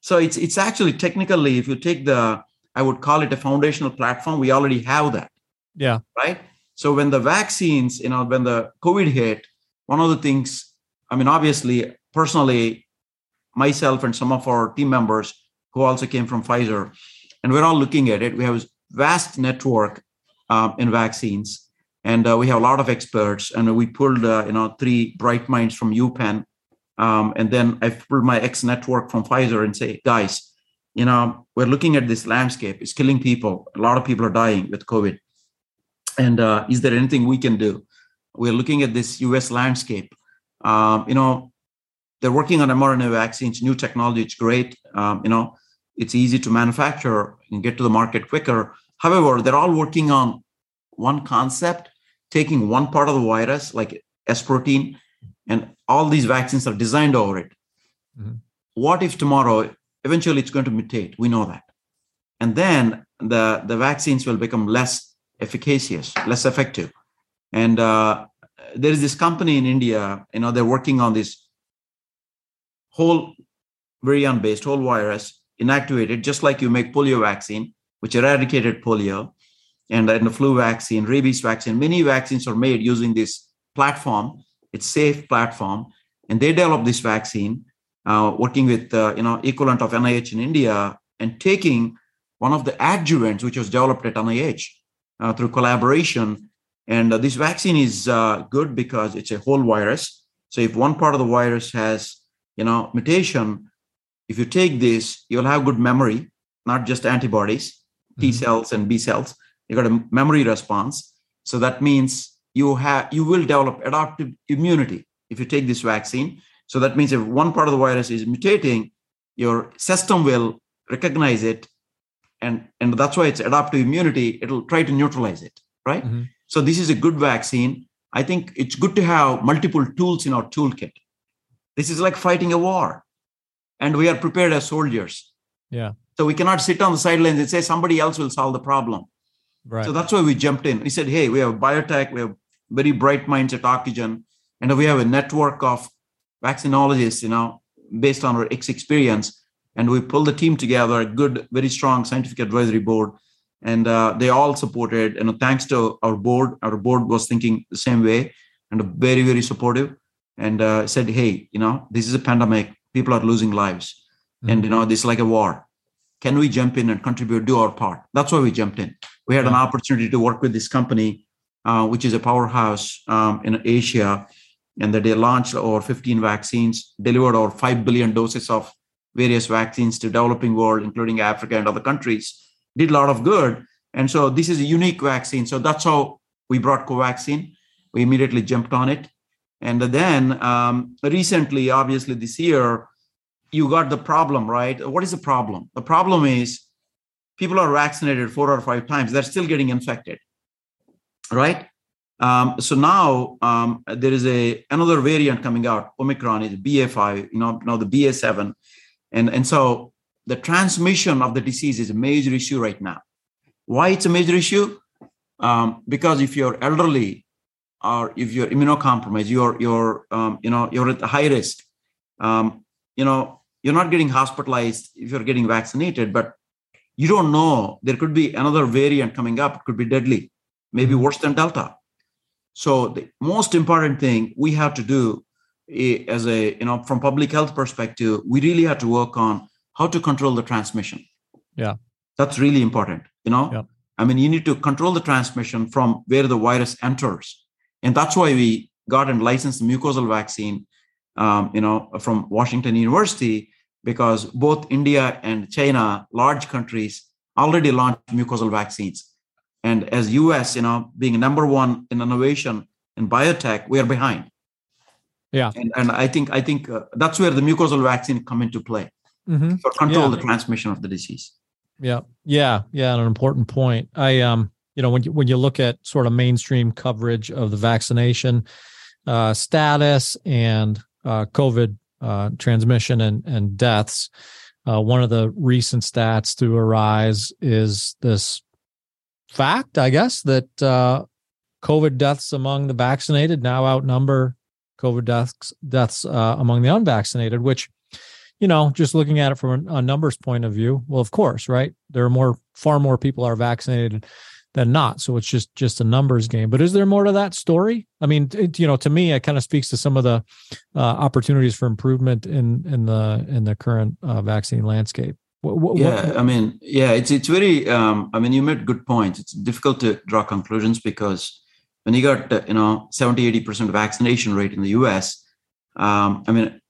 So it's it's actually technically, if you take the, I would call it a foundational platform, we already have that,
Yeah.
right? So when the vaccines, you know, when the COVID hit, one of the things, I mean, obviously, personally, myself and some of our team members who also came from Pfizer, and we're all looking at it. We have a vast network um, in vaccines, and uh, we have a lot of experts. And we pulled, uh, you know, three bright minds from UPenn, um, and then I pulled my ex network from Pfizer and say, guys, you know, we're looking at this landscape. It's killing people. A lot of people are dying with COVID. And uh, is there anything we can do? We're looking at this U.S. landscape. Um, you know, they're working on mRNA vaccines, new technology. It's great. Um, you know, it's easy to manufacture and get to the market quicker. However, they're all working on one concept, taking one part of the virus, like S protein, and all these vaccines are designed over it.
Mhm.
What if tomorrow, eventually, it's going to mutate? We know that, and then the the vaccines will become less efficacious, less effective. And uh, there is this company in India, you know, they're working on this whole virion based whole virus inactivated, just like you make polio vaccine, which eradicated polio, and, and the flu vaccine, rabies vaccine. Many vaccines are made using this platform. It's safe platform, and they develop this vaccine, uh, working with uh, you know equivalent of NIH in India, and taking one of the adjuvants which was developed at NIH uh, through collaboration. And uh, this vaccine is uh, good because it's a whole virus. So if one part of the virus has you know mutation, if you take this, you'll have good memory, not just antibodies, T
Mhm.
cells and B cells. You got a memory response. So that means you have you will develop adaptive immunity if you take this vaccine. So that means if one part of the virus is mutating, your system will recognize it, and and that's why it's adaptive immunity. It'll try to neutralize it, right?
Mhm.
So this is a good vaccine. I think it's good to have multiple tools in our toolkit. This is like fighting a war, and we are prepared as soldiers.
Yeah.
So we cannot sit on the sidelines and say somebody else will solve the problem.
Right.
So that's why we jumped in. We said, hey, we have biotech, we have very bright minds at Ocugen, and we have a network of vaccinologists, you know, based on our ex experience. And we pulled the team together, a good, very strong scientific advisory board, and uh, they all supported. you know, thanks to our board, our board was thinking the same way and very, very supportive, and uh, said, "Hey, you know, this is a pandemic. People are losing lives, mm-hmm. and you know, this is like a war. Can we jump in and contribute, do our part?" That's why we jumped in. We had yeah. an opportunity to work with this company, uh, which is a powerhouse um, in Asia, and that they launched over 15 vaccines, delivered over 5 billion doses of various vaccines to developing world, including Africa and other countries. Did a lot of good. And so this is a unique vaccine. So that's how we brought Covaxin. We immediately jumped on it. And then um, recently, obviously this year, you got the problem, right? What is the problem? The problem is people are vaccinated four or five times, they're still getting infected, right? Um, so now um, there is a another variant coming out, Omicron is BA5, you know, now the BA7, and and so the transmission of the disease is a major issue right now. Why it's a major issue? Um, because if you're elderly or if you're immunocompromised, you're you're um, you know you're at high risk. Um, you know you're not getting hospitalized if you're getting vaccinated, but you don't know there could be another variant coming up. It could be deadly, maybe mm-hmm. worse than Delta so the most important thing we have to do eh, as a you know from public health perspective, we really have to work on how to control the transmission.
Yeah.
That's really important. You know, yeah. I mean, you need to control the transmission from where the virus enters. And that's why we got and licensed the mucosal vaccine, um, you know, from Washington University, because both India and China, large countries, already launched mucosal vaccines. And as US, you know, being number one in innovation in biotech, we are behind.
Yeah.
And, and I think I think uh, that's where the mucosal vaccine come into play mm-hmm. for control yeah. the transmission of the disease.
Yeah. Yeah. Yeah. An important point. I um, you know, when you when you look at sort of mainstream coverage of the vaccination uh, status and uh, COVID uh, transmission and and deaths, uh, one of the recent stats to arise is this fact, I guess, that uh, COVID deaths among the vaccinated now outnumber COVID deaths deaths uh, among the unvaccinated. Which, you know, just looking at it from a, numbers point of view, well, of course, right? There are more, far more people are vaccinated than not. So it's just just a numbers game. But is there more to that story? I mean, it, you know, to me, it kind of speaks to some of the uh, opportunities for improvement in in the in the current uh, vaccine landscape.
What, what, yeah, what? I mean, yeah, it's it's very. Um, I mean, you made good points. It's difficult to draw conclusions because when you got uh, you know 70 80 percent vaccination rate in the U.S., um, I mean,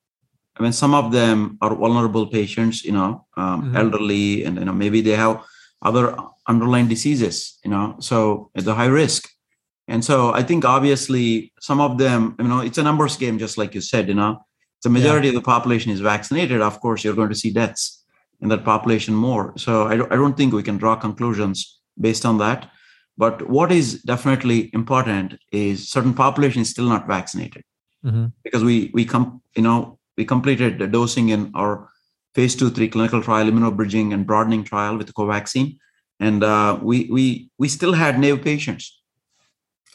I mean, some of them are vulnerable patients, you know, um, mm-hmm. elderly, and you know maybe they have other underlying diseases, you know, so at the high risk. And so I think obviously some of them, you know, it's a numbers game, just like you said, you know, the majority yeah. of the population is vaccinated. Of course, you're going to see deaths in that population more. So I don't, I don't think we can draw conclusions based on that. But what is definitely important is certain population is still not vaccinated mm-hmm. because we we come you know we completed the dosing in our phase two three clinical trial immunobridging and broadening trial with the Covaxin, and uh, we we we still had naive patients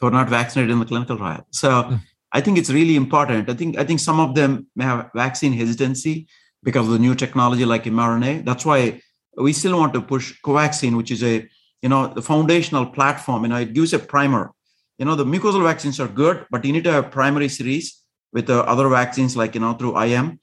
who are not vaccinated in the clinical trial. So. Mm-hmm. I think it's really important. I think I think some of them may have vaccine hesitancy because of the new technology like mRNA. That's why we still want to push Covaxin, which is a you know the foundational platform. You know, it gives a primer. You know, the mucosal vaccines are good, but you need to have primary series with the other vaccines like you know through IM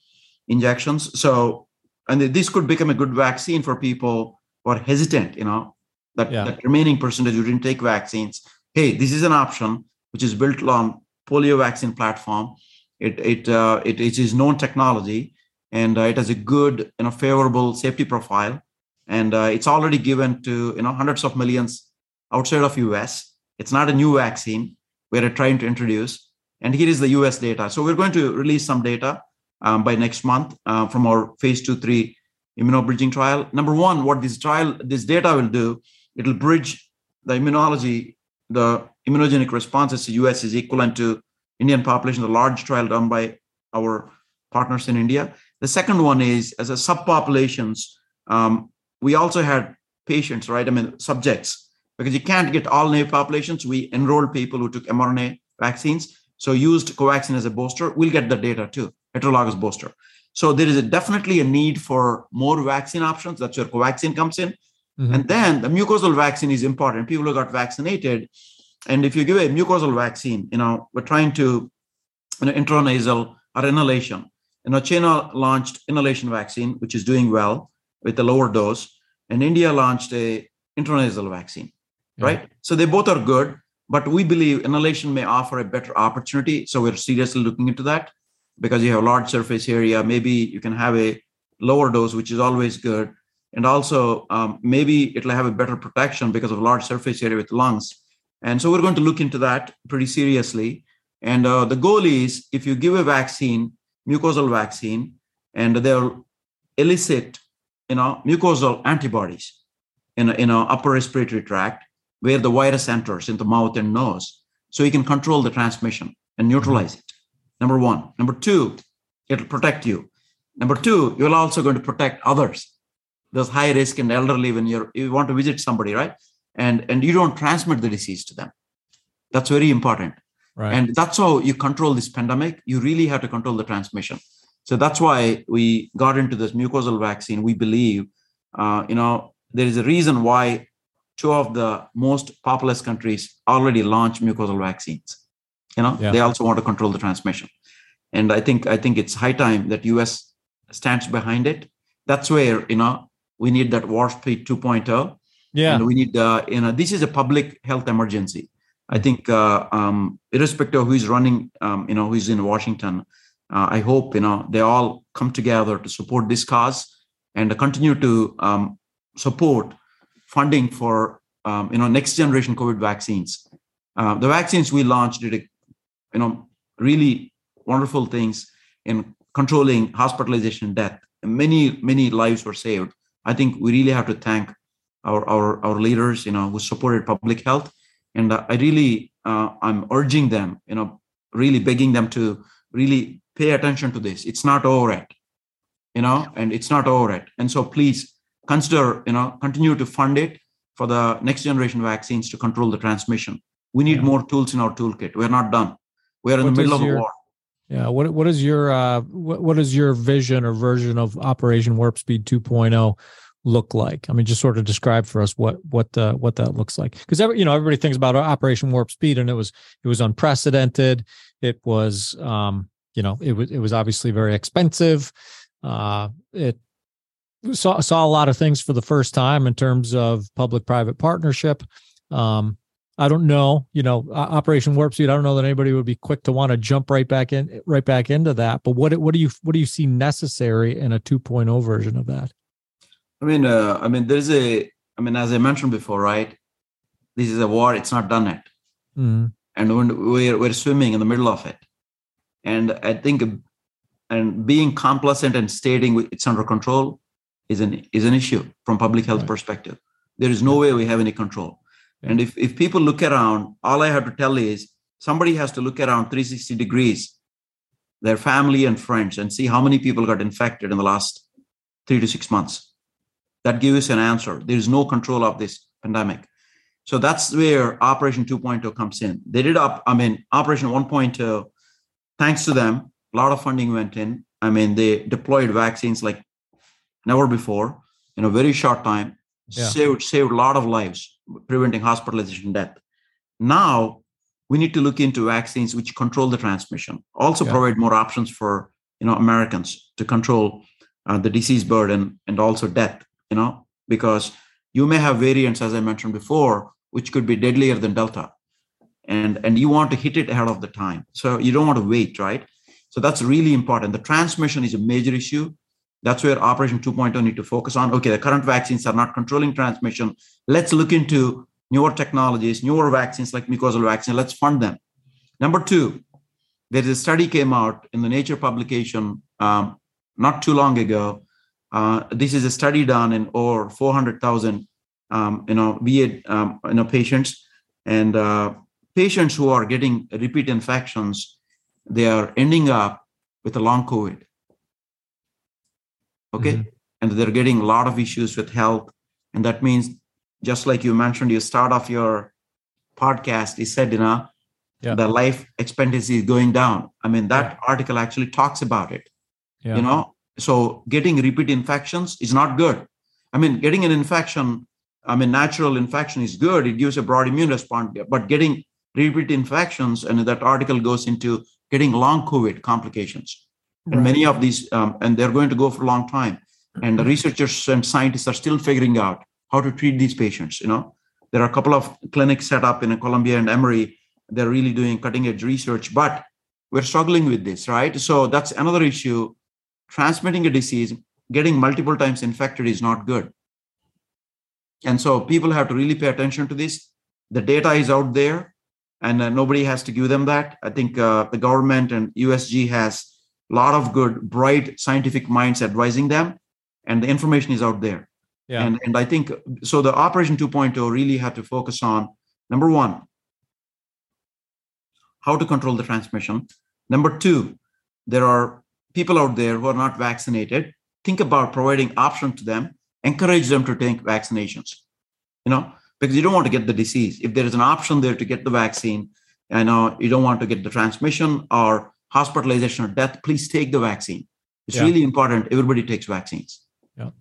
injections. So, and this could become a good vaccine for people who are hesitant. You know, that, yeah. that remaining percentage who didn't take vaccines. Hey, this is an option which is built on polio vaccine platform. It it uh, it, it is known technology and uh, it has a good, you know, favorable safety profile, and uh, it's already given to you know hundreds of millions outside of US. It's not a new vaccine we're trying to introduce, and here is the US data. So we're going to release some data um, by next month uh, from our phase two three immunobridging trial. Number one, what this trial, this data will do, it'll bridge the immunology, the immunogenic responses to US is equivalent to Indian population, the large trial done by our partners in India. The second one is as a subpopulations, um, we also had patients, right? I mean, subjects, because you can't get all naive populations. We enrolled people who took mRNA vaccines. So used Covaxin as a booster, we'll get the data too, heterologous booster. So there is a, definitely a need for more vaccine options. That's where Covaxin comes in. Mm-hmm. And then the mucosal vaccine is important. People who got vaccinated, and if you give a mucosal vaccine, you know, we're trying to, you know, intranasal or inhalation. You know, China launched inhalation vaccine, which is doing well with a lower dose, and India launched a intranasal vaccine, yeah. right? So they both are good, but we believe inhalation may offer a better opportunity. So we're seriously looking into that because you have a large surface area. Maybe you can have a lower dose, which is always good. And also, um, maybe it'll have a better protection because of large surface area with lungs. And so we're going to look into that pretty seriously. And uh, the goal is if you give a vaccine, mucosal vaccine, and they'll elicit, you know, mucosal antibodies in a, in a upper respiratory tract where the virus enters into mouth and nose, so you can control the transmission and neutralize it. Number one. Number two, it'll protect you. Number two, you're also going to protect others, those high risk and elderly when you're you want to visit somebody, right? And and you don't transmit the disease to them. That's very important. Right. And that's how you control this pandemic. You really have to control the transmission. So that's why we got into this mucosal vaccine. We believe, uh, you know, there is a reason why two of the most populous countries already launched mucosal vaccines. You know, yeah. they also want to control the transmission. And I think I think it's high time that US stands behind it. That's where, you know, we need that warp speed 2.0.
Yeah.
And we need, uh, you know, this is a public health emergency. I think, uh, um, irrespective of who is running, um, you know, who's in Washington, uh, I hope, you know, they all come together to support this cause and continue to um, support funding for, um, you know, next generation COVID vaccines. Uh, the vaccines we launched did, a, you know, really wonderful things in controlling hospitalization death. Many, many lives were saved. I think we really have to thank our, our, our leaders, you know, who supported public health and i really uh, i'm urging them you know really begging them to really pay attention to this. It's not over yet you know and it's not over yet. And so please consider you know continue to fund it for the next generation vaccines to control the transmission. We need yeah. more tools in our toolkit. We're not done. We're in what the middle of your, a war.
Yeah what what is your uh what, what is your vision or version of operation warp speed 2.0 look like? I mean, just sort of describe for us what what uh, what that looks like. Because every you know everybody thinks about Operation Warp Speed, and it was it was unprecedented. It was um, you know it was it was obviously very expensive. Uh, it saw saw a lot of things for the first time in terms of public private partnership. Um, I don't know, you know, Operation Warp Speed. I don't know that anybody would be quick to want to jump right back in, right back into that. But what what do you what do you see necessary in a 2.0 version of that?
I mean, uh, I mean, there's a, I mean, as I mentioned before, right? This is a war; it's not done yet,
mm-hmm.
and when we're we're swimming in the middle of it, and I think, and being complacent and stating it's under control is an is an issue from public health right. perspective. There is no way we have any control, yeah. and if if people look around, all I have to tell is somebody has to look around 360 degrees, their family and friends, and see how many people got infected in the last three to six months that gives us an answer. There is no control of this pandemic. So that's where Operation 2.0 comes in. They did up, I mean, Operation 1.0, thanks to them, a lot of funding went in. I mean, they deployed vaccines like never before in a very short time, yeah. saved, saved a lot of lives, preventing hospitalization death. Now we need to look into vaccines which control the transmission, also yeah. provide more options for you know Americans to control uh, the disease burden and also death you know, because you may have variants, as I mentioned before, which could be deadlier than Delta. And, and you want to hit it ahead of the time. So you don't want to wait, right? So that's really important. The transmission is a major issue. That's where Operation 2.0 need to focus on. Okay, the current vaccines are not controlling transmission. Let's look into newer technologies, newer vaccines like mucosal vaccine. Let's fund them. Number two, there is a study came out in the Nature publication um, not too long ago uh, this is a study done in over 400,000 um, you know VA um, you know patients and uh, patients who are getting repeat infections they are ending up with a long COVID. Okay, mm-hmm. and they're getting a lot of issues with health, and that means just like you mentioned, you start off your podcast. You said you know
Yeah.
the life expectancy is going down. I mean, that article actually talks about it.
Yeah.
You know, so getting repeat infections is not good. I mean, getting an infection, I mean, natural infection is good. It gives a broad immune response, but getting repeat infections, and that article goes into getting long COVID complications. And many of these, um, and they're going to go for a long time. And the researchers and scientists are still figuring out how to treat these patients. You know, there are a couple of clinics set up in Columbia and Emory. They're really doing cutting edge research, but we're struggling with this, right? So that's another issue. Transmitting a disease, getting multiple times infected is not good. And so people have to really pay attention to this. The data is out there, and uh, nobody has to give them that. I think uh, the government and USG has a lot of good, bright scientific minds advising them, and the information is out there.
Yeah.
And, and I think so. The Operation 2.0 really had to focus on number one, how to control the transmission. Number two, there are people out there who are not vaccinated. Think about providing option to them, encourage them to take vaccinations. You know, because you don't want to get the disease. If there is an option there to get the vaccine, I know you don't want to get the transmission or hospitalization or death, please take the vaccine. It's
Yeah.
really important. Everybody takes vaccines. Yeah.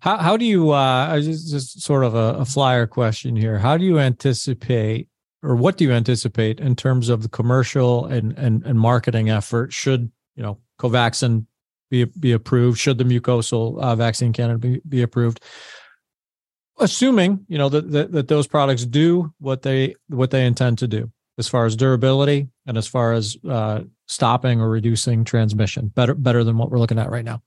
How how do you uh just, just sort of a, a flyer question here. How do you anticipate or what do you anticipate in terms of the commercial and and, and marketing effort should, you know, Covaxin be be approved, should the mucosal uh, vaccine candidate be, be approved? Assuming, you know, that, that that those products do what they what they intend to do as far as durability and as far as uh, stopping or reducing transmission, better better than what we're looking at right now.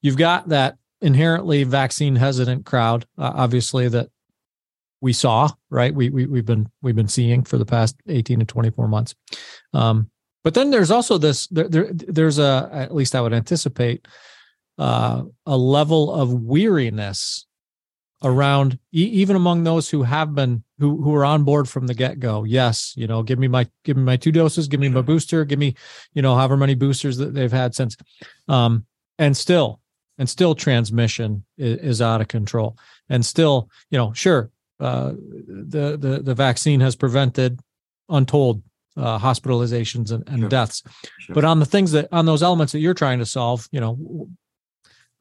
You've got that inherently vaccine hesitant crowd uh, obviously that we saw right we, we we've been we've been seeing for the past 18 to 24 months um but then there's also this there, there there's a at least i would anticipate uh a level of weariness around e- even among those who have been who who are on board from the get-go. Yes you know give me my give me my two doses give me my booster give me you know however many boosters that they've had since. Um and still and still transmission is, is out of control. And still you know sure uh, the the the vaccine has prevented untold uh, hospitalizations and, and
Sure.
deaths.
Sure.
but on the things that on those elements that you're trying to solve you know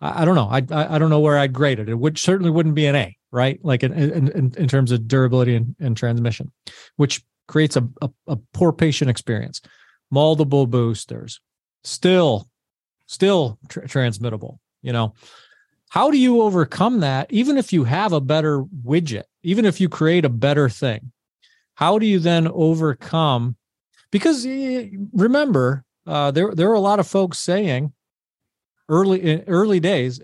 i, I don't know. I, I i don't know where i'd grade it. It would certainly wouldn't be an a right? Like in in, in- terms of durability and, and transmission which creates a, a, a poor patient experience. Multiple boosters still still tr- transmittable you know? How do you overcome that even if you have a better widget even if you create a better thing? How do you then overcome because eh, remember uh, there there were a lot of folks saying early in early days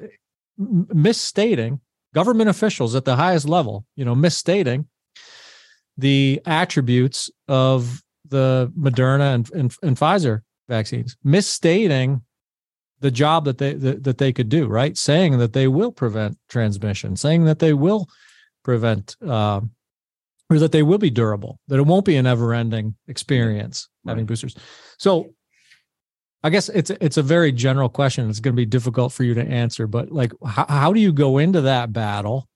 m- misstating government officials at the highest level you know misstating the attributes of the Moderna and, and, and Pfizer vaccines, misstating the job that they that, that they could do, right? Saying that they will prevent transmission, saying that they will prevent um, or that they will be durable, that it won't be an ever-ending experience having
Right.
boosters. So I guess it's it's a very general question. It's going to be difficult for you to answer, but like, how, how do you go into that battle,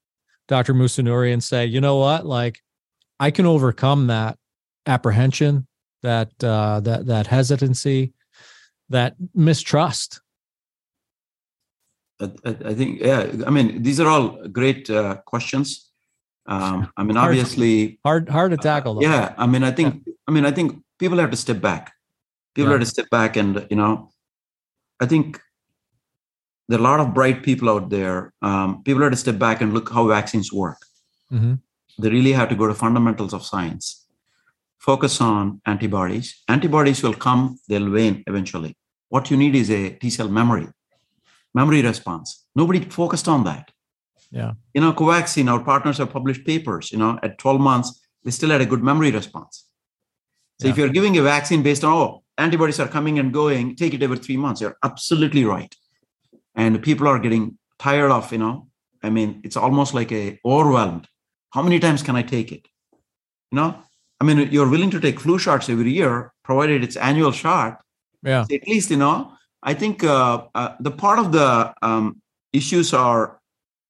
Dr. Musunuri, and say, you know what, like, I can overcome that apprehension, that uh, that that hesitancy, that mistrust.
I, I I think, yeah, I mean, these are all great uh, questions. Um, I mean,
Hard-
obviously,
Hard hard to tackle. Though.
yeah. I mean, I think, I mean, I think people have to step back. People
Yeah.
have to step back, and you know, I think there are a lot of bright people out there. Um, people have to step back and look how vaccines work.
Mhm.
They really have to go to fundamentals of science. Focus on antibodies. Antibodies will come; they'll wane eventually. What you need is a T cell memory, memory response. Nobody focused on that.
Yeah.
You know, Covaxin, our partners have published papers, you know, at 12 months, they still had a good memory response. So if you're giving a vaccine based on, oh, antibodies are coming and going, take it every three months, you're absolutely right. And people are getting tired of, you know, I mean, it's almost like a overwhelmed. How many times can I take it? You know, I mean, you're willing to take flu shots every year, provided it's annual shot
Yeah.
at least you know i think uh, uh, the part of the um, issues are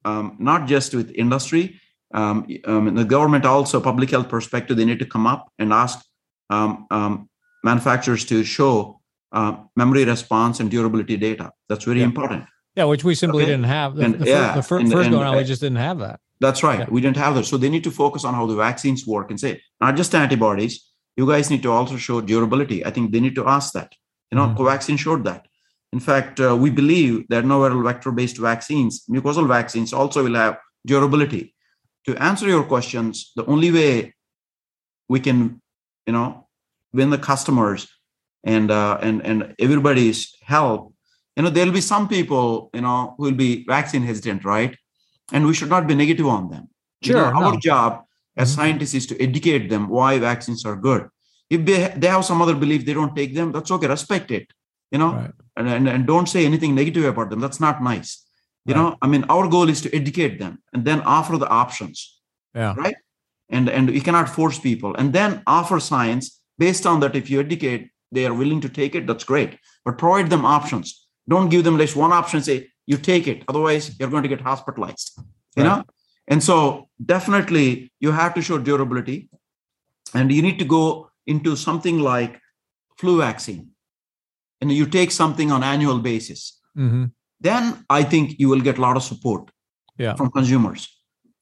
um, not just with industry um, um, the government also public health perspective they need to come up and ask um, um, manufacturers to show uh, memory response and durability data. That's very
Yeah.
important.
Yeah, which we simply
Okay.
didn't have. The,
And-
the,
yeah,
the fir-
and-
first
and-
go around, we just didn't have that.
That's right.
Yeah.
We didn't have that. So they need to focus on how the vaccines work and say, not just antibodies, you guys need to also show durability. I think they need to ask that. You know,
Mhm.
Covaxin showed that. In fact, uh, we believe that novel vector based vaccines, mucosal vaccines, also will have durability. To answer your questions, the only way we can, you know, win the customers and uh, and and everybody's help, you know, there'll be some people, you know, who will be vaccine hesitant, right? And we should not be negative on them. You know,
Sure,
our
no.
job as
Mhm.
scientists is to educate them why vaccines are good. If they, they have some other belief, they don't take them, that's okay, respect it. You know,
Right.
And, and, and don't say anything negative about them. That's not nice. You know, I mean, our goal is to educate them and then offer the options.
Yeah.
Right. And and we cannot force people. And then offer science based on that. If you educate, they are willing to take it. That's great. But provide them options. Don't give them just one option. Say you take it. Otherwise, you're going to get hospitalized. You
Right.
know. And so definitely you have to show durability, and you need to go into something like flu vaccine, and you take something on annual basis
hmm
then I think you will get a lot of support
Yeah.
from consumers.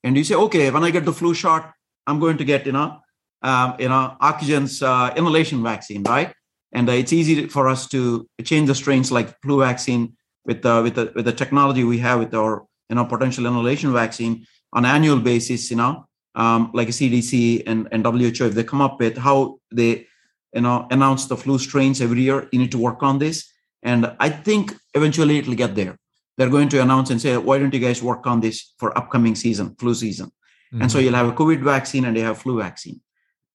And you say, okay, when I get the flu shot, I'm going to get, you know, um, you know, Ocugen's uh, inhalation vaccine, right? And uh, it's easy for us to change the strains like flu vaccine with the with the with the technology we have with our you know potential inhalation vaccine on annual basis. You know, um, like a CDC and and WHO, if they come up with how they you know announce the flu strains every year, you need to work on this. And I think eventually it'll get there. They're going to announce and say, why don't you guys work on this for upcoming season, flu season? And so you'll have a COVID vaccine and you have flu vaccine.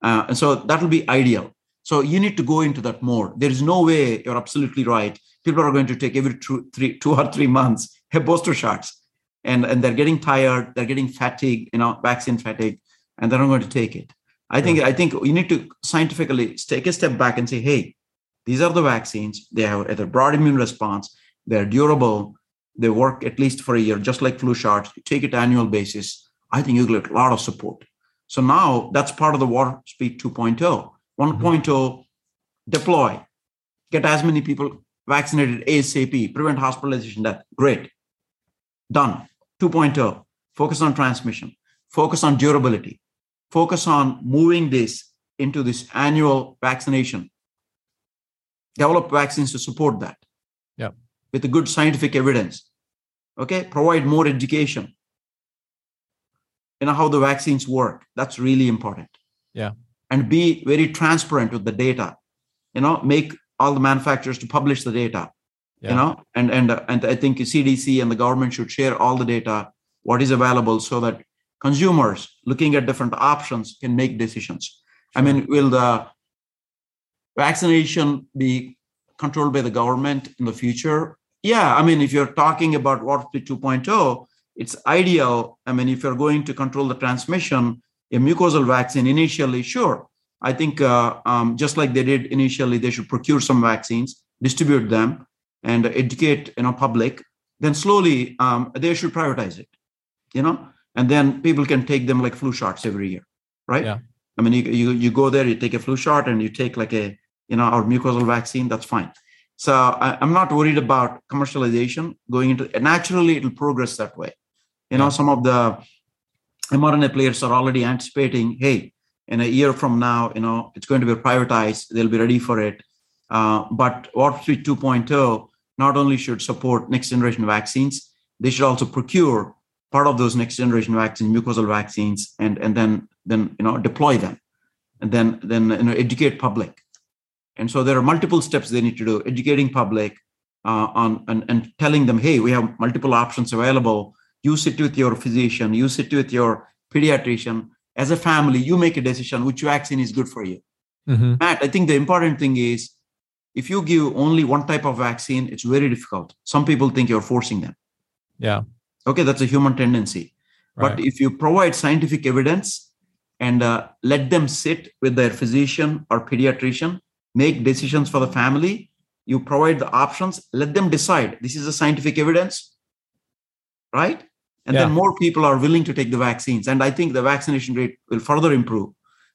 Uh, and so that'll be ideal. So you need to go into that more. There is no way you're absolutely right. People are going to take every two, three, two or three months [laughs] have booster shots, and and they're getting tired. They're getting fatigue, you know, vaccine fatigue, and they're not going to take it. I think I think you need to scientifically take a step back and say, hey, these are the vaccines. They have a broad immune response. They're durable. They work at least for a year, just like flu shots. You take it annual basis. I think you'll get a lot of support. So now that's part of the Warp Speed 2.0. Mm-hmm. 1.0, deploy, get as many people vaccinated ASAP, prevent hospitalization, death. Great. Done. 2.0, focus on transmission, focus on durability, focus on moving this into this annual vaccination. Develop vaccines to support that.
Yeah.
With the good scientific evidence. Okay. Provide more education you know how the vaccines work that's really important
Yeah.
and be very transparent with the data you know make all the manufacturers to publish the data
Yeah.
you know and and and i think cdc and the government should share all the data what is available so that consumers looking at different options can make decisions i mean will the vaccination be controlled by the government in the future yeah i mean if you're talking about Speed 2.0 it's ideal. I mean, if you're going to control the transmission, a mucosal vaccine initially, sure. I think uh, um, just like they did initially, they should procure some vaccines, distribute them, and educate you know public. Then slowly um, they should privatize it, you know, and then people can take them like flu shots every year, right?
Yeah.
I mean, you, you you go there, you take a flu shot, and you take like a you know our mucosal vaccine. That's fine. So I, I'm not worried about commercialization going into. Naturally, it'll progress that way you know some of the mrna players are already anticipating hey in a year from now you know it's going to be privatized they'll be ready for it uh, but Warp Speed 2.0 not only should support next generation vaccines they should also procure part of those next generation vaccines mucosal vaccines and and then then you know deploy them and then then you know educate public and so there are multiple steps they need to do educating public uh, on and, and telling them hey we have multiple options available you sit with your physician, you sit with your pediatrician. As a family, you make a decision which vaccine is good for you.
Mhm.
Matt, I think the important thing is if you give only one type of vaccine, it's very difficult. Some people think you're forcing them.
Yeah.
Okay, that's a human tendency.
Right.
But if you provide scientific evidence and uh, let them sit with their physician or pediatrician, make decisions for the family, you provide the options, let them decide. This is the scientific evidence, right? And then more people are willing to take the vaccines. And I think the vaccination rate will further improve.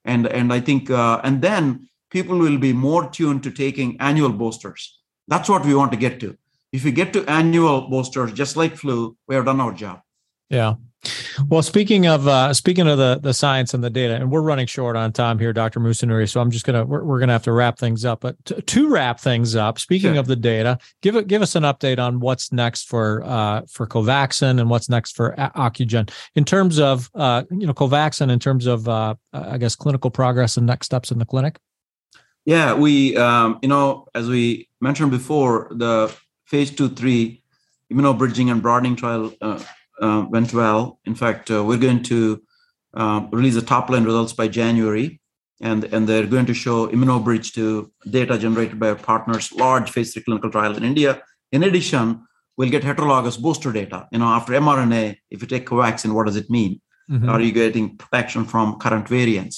And and I think uh, and then people will be more tuned to taking annual boosters. That's what we want to get to. If we get to annual boosters, just like flu, we have done our job.
Yeah. Well, speaking of uh, speaking of the the science and the data, and we're running short on time here, Dr. Musunuri. So I'm just gonna we're, we're gonna have to wrap things up. But to, to wrap things up, speaking sure. of the data, give it give us an update on what's next for uh, for Covaxin and what's next for Ocugen in terms of uh, you know Covaxin in terms of uh, I guess clinical progress and next steps in the clinic.
Yeah, we um, you know as we mentioned before, the phase two three immunobridging and broadening trial uh, uh, went well. In fact, uh, we're going to uh, release the top line results by January, and, and they're going to show immunobridge to data generated by our partners, large phase three clinical trial in India. In addition, we'll get heterologous booster data. You know, after mRNA, if you take Covaxin, what does it mean? Mm-hmm. Are you getting protection from current variants?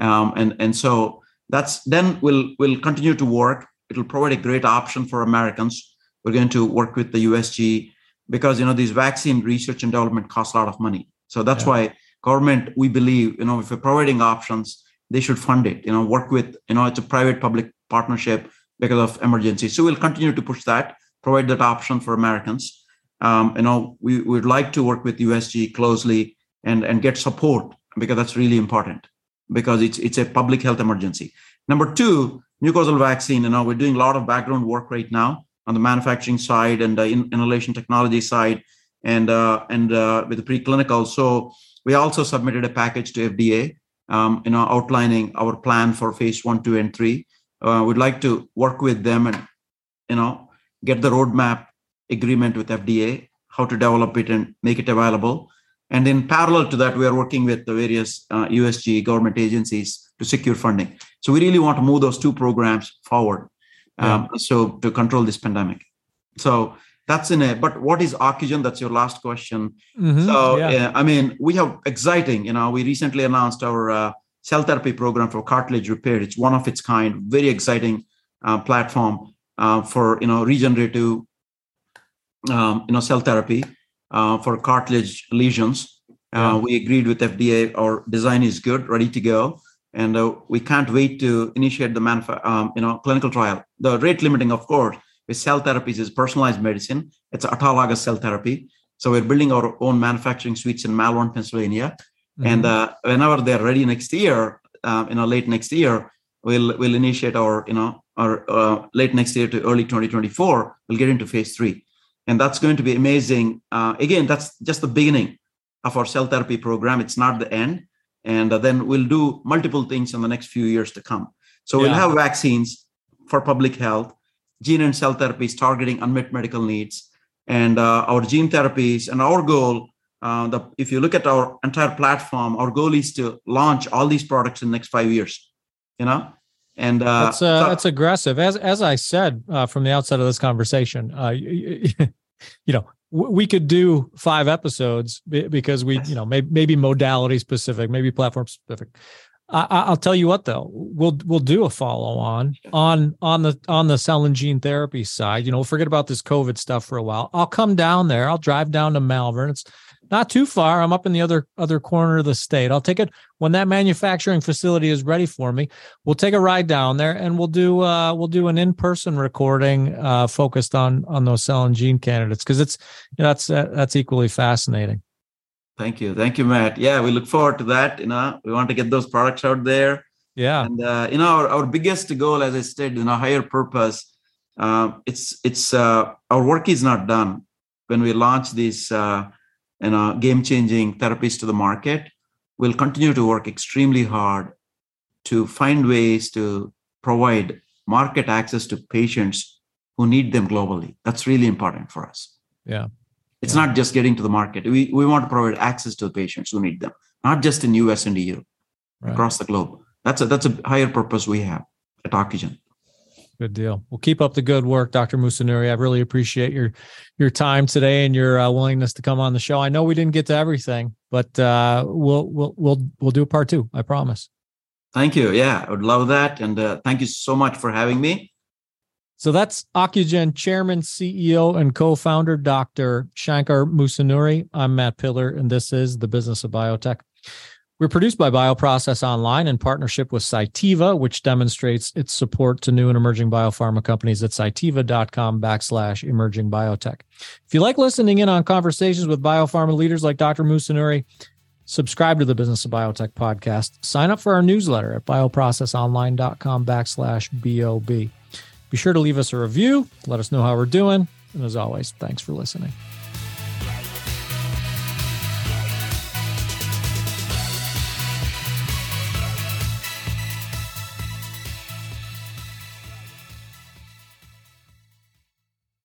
Um, and and so that's then we'll we'll continue to work. It'll provide a great option for Americans. We're going to work with the USG because you know these vaccine research and development costs a lot of money. So that's yeah. why government we believe you know if we're providing options they should fund it you know work with you know it's a private public partnership because of emergency. So we'll continue to push that provide that option for americans. Um, you know we would like to work with usg closely and and get support because that's really important because it's it's a public health emergency. Number two mucosal vaccine you know we're doing a lot of background work right now on the manufacturing side and the inhalation technology side and uh, and uh, with the preclinical. So we also submitted a package to FDA, um, you know, outlining our plan for phase one, two, and three. Uh, we'd like to work with them and you know get the roadmap agreement with FDA, how to develop it and make it available. And in parallel to that, we are working with the various uh, USG government agencies to secure funding. So we really want to move those two programs forward um, so to control this pandemic. So that's in it but what is Ocugen? That's your last question. Mm-hmm. so yeah. uh, i mean we have exciting you know we recently announced our uh, cell therapy program for cartilage repair. It's one of its kind very exciting uh, platform uh, for you know regenerative um, you know cell therapy uh, for cartilage lesions. Uh, yeah. we agreed with fda our design is good ready to go and uh, we can't wait to initiate the manuf- um, you know clinical trial. The rate limiting, of course, with cell therapies is personalized medicine. It's autologous cell therapy. So we're building our own manufacturing suites in Malvern, Pennsylvania, mm-hmm. and uh, whenever they're ready next year, um, you know, late next year, we'll we'll initiate our you know our uh, late next year to early 2024. We'll get into phase three, and that's going to be amazing. Uh, again, that's just the beginning of our cell therapy program. It's not the end and uh, then we'll do multiple things in the next few years to come. So yeah. we'll have vaccines for public health. Gene and cell therapies targeting unmet medical needs. And uh, our gene therapies and our goal uh, the, if you look at our entire platform our goal is to launch all these products in the next five years you know? And uh,
that's uh, so, that's aggressive. As as i said uh, from the outset of this conversation uh, you, [laughs] you know we could do five episodes because we, you know, maybe, maybe modality specific, maybe platform specific. I, will tell you what though, we'll we'll do a follow on on on the on the cell and gene therapy side. You know, forget about this COVID stuff for a while. I'll come down there. I'll drive down to Malvern. It's not too far. I'm up in the other other corner of the state. I'll take it when that manufacturing facility is ready for me. We'll take a ride down there and we'll do uh, we'll do an in person recording uh, focused on on those cell and gene candidates because it's you know, that's uh, that's equally fascinating.
Thank you, thank you, Matt. Yeah, we look forward to that. You know, we want to get those products out there.
Yeah,
and uh, you know, our, our biggest goal, as I said, you know, higher purpose. Uh, it's it's uh, our work is not done when we launch these uh, you know, game changing therapies to the market, we'll continue to work extremely hard to find ways to provide market access to patients who need them globally. That's really important for us.
Yeah.
It's
yeah.
not just getting to the market. We, we want to provide access to the patients who need them, not just in US and EU, right. across the globe. That's a that's a higher purpose we have at Ocugen.
Good deal. Well, keep up the good work, Dr. Musunuri. I really appreciate your your time today and your uh, willingness to come on the show. I know we didn't get to everything, but uh, we'll we'll we'll we'll do a part two. I promise.
Thank you. Yeah, I would love that, and uh, thank you so much for having me.
So that's Ocugen Chairman, CEO, and co-founder Dr. Shankar Musunuri. I'm Matt Pillar, and this is the Business of Biotech. We're produced by Bioprocess Online in partnership with Cytiva, which demonstrates its support to new and emerging biopharma companies at cytiva.com backslash emerging biotech. If you like listening in on conversations with biopharma leaders like Dr. Musunuri, subscribe to the Business of Biotech podcast. Sign up for our newsletter at bioprocessonline.com backslash BOB. Be sure to leave us a review. Let us know how we're doing. And as always, thanks for listening.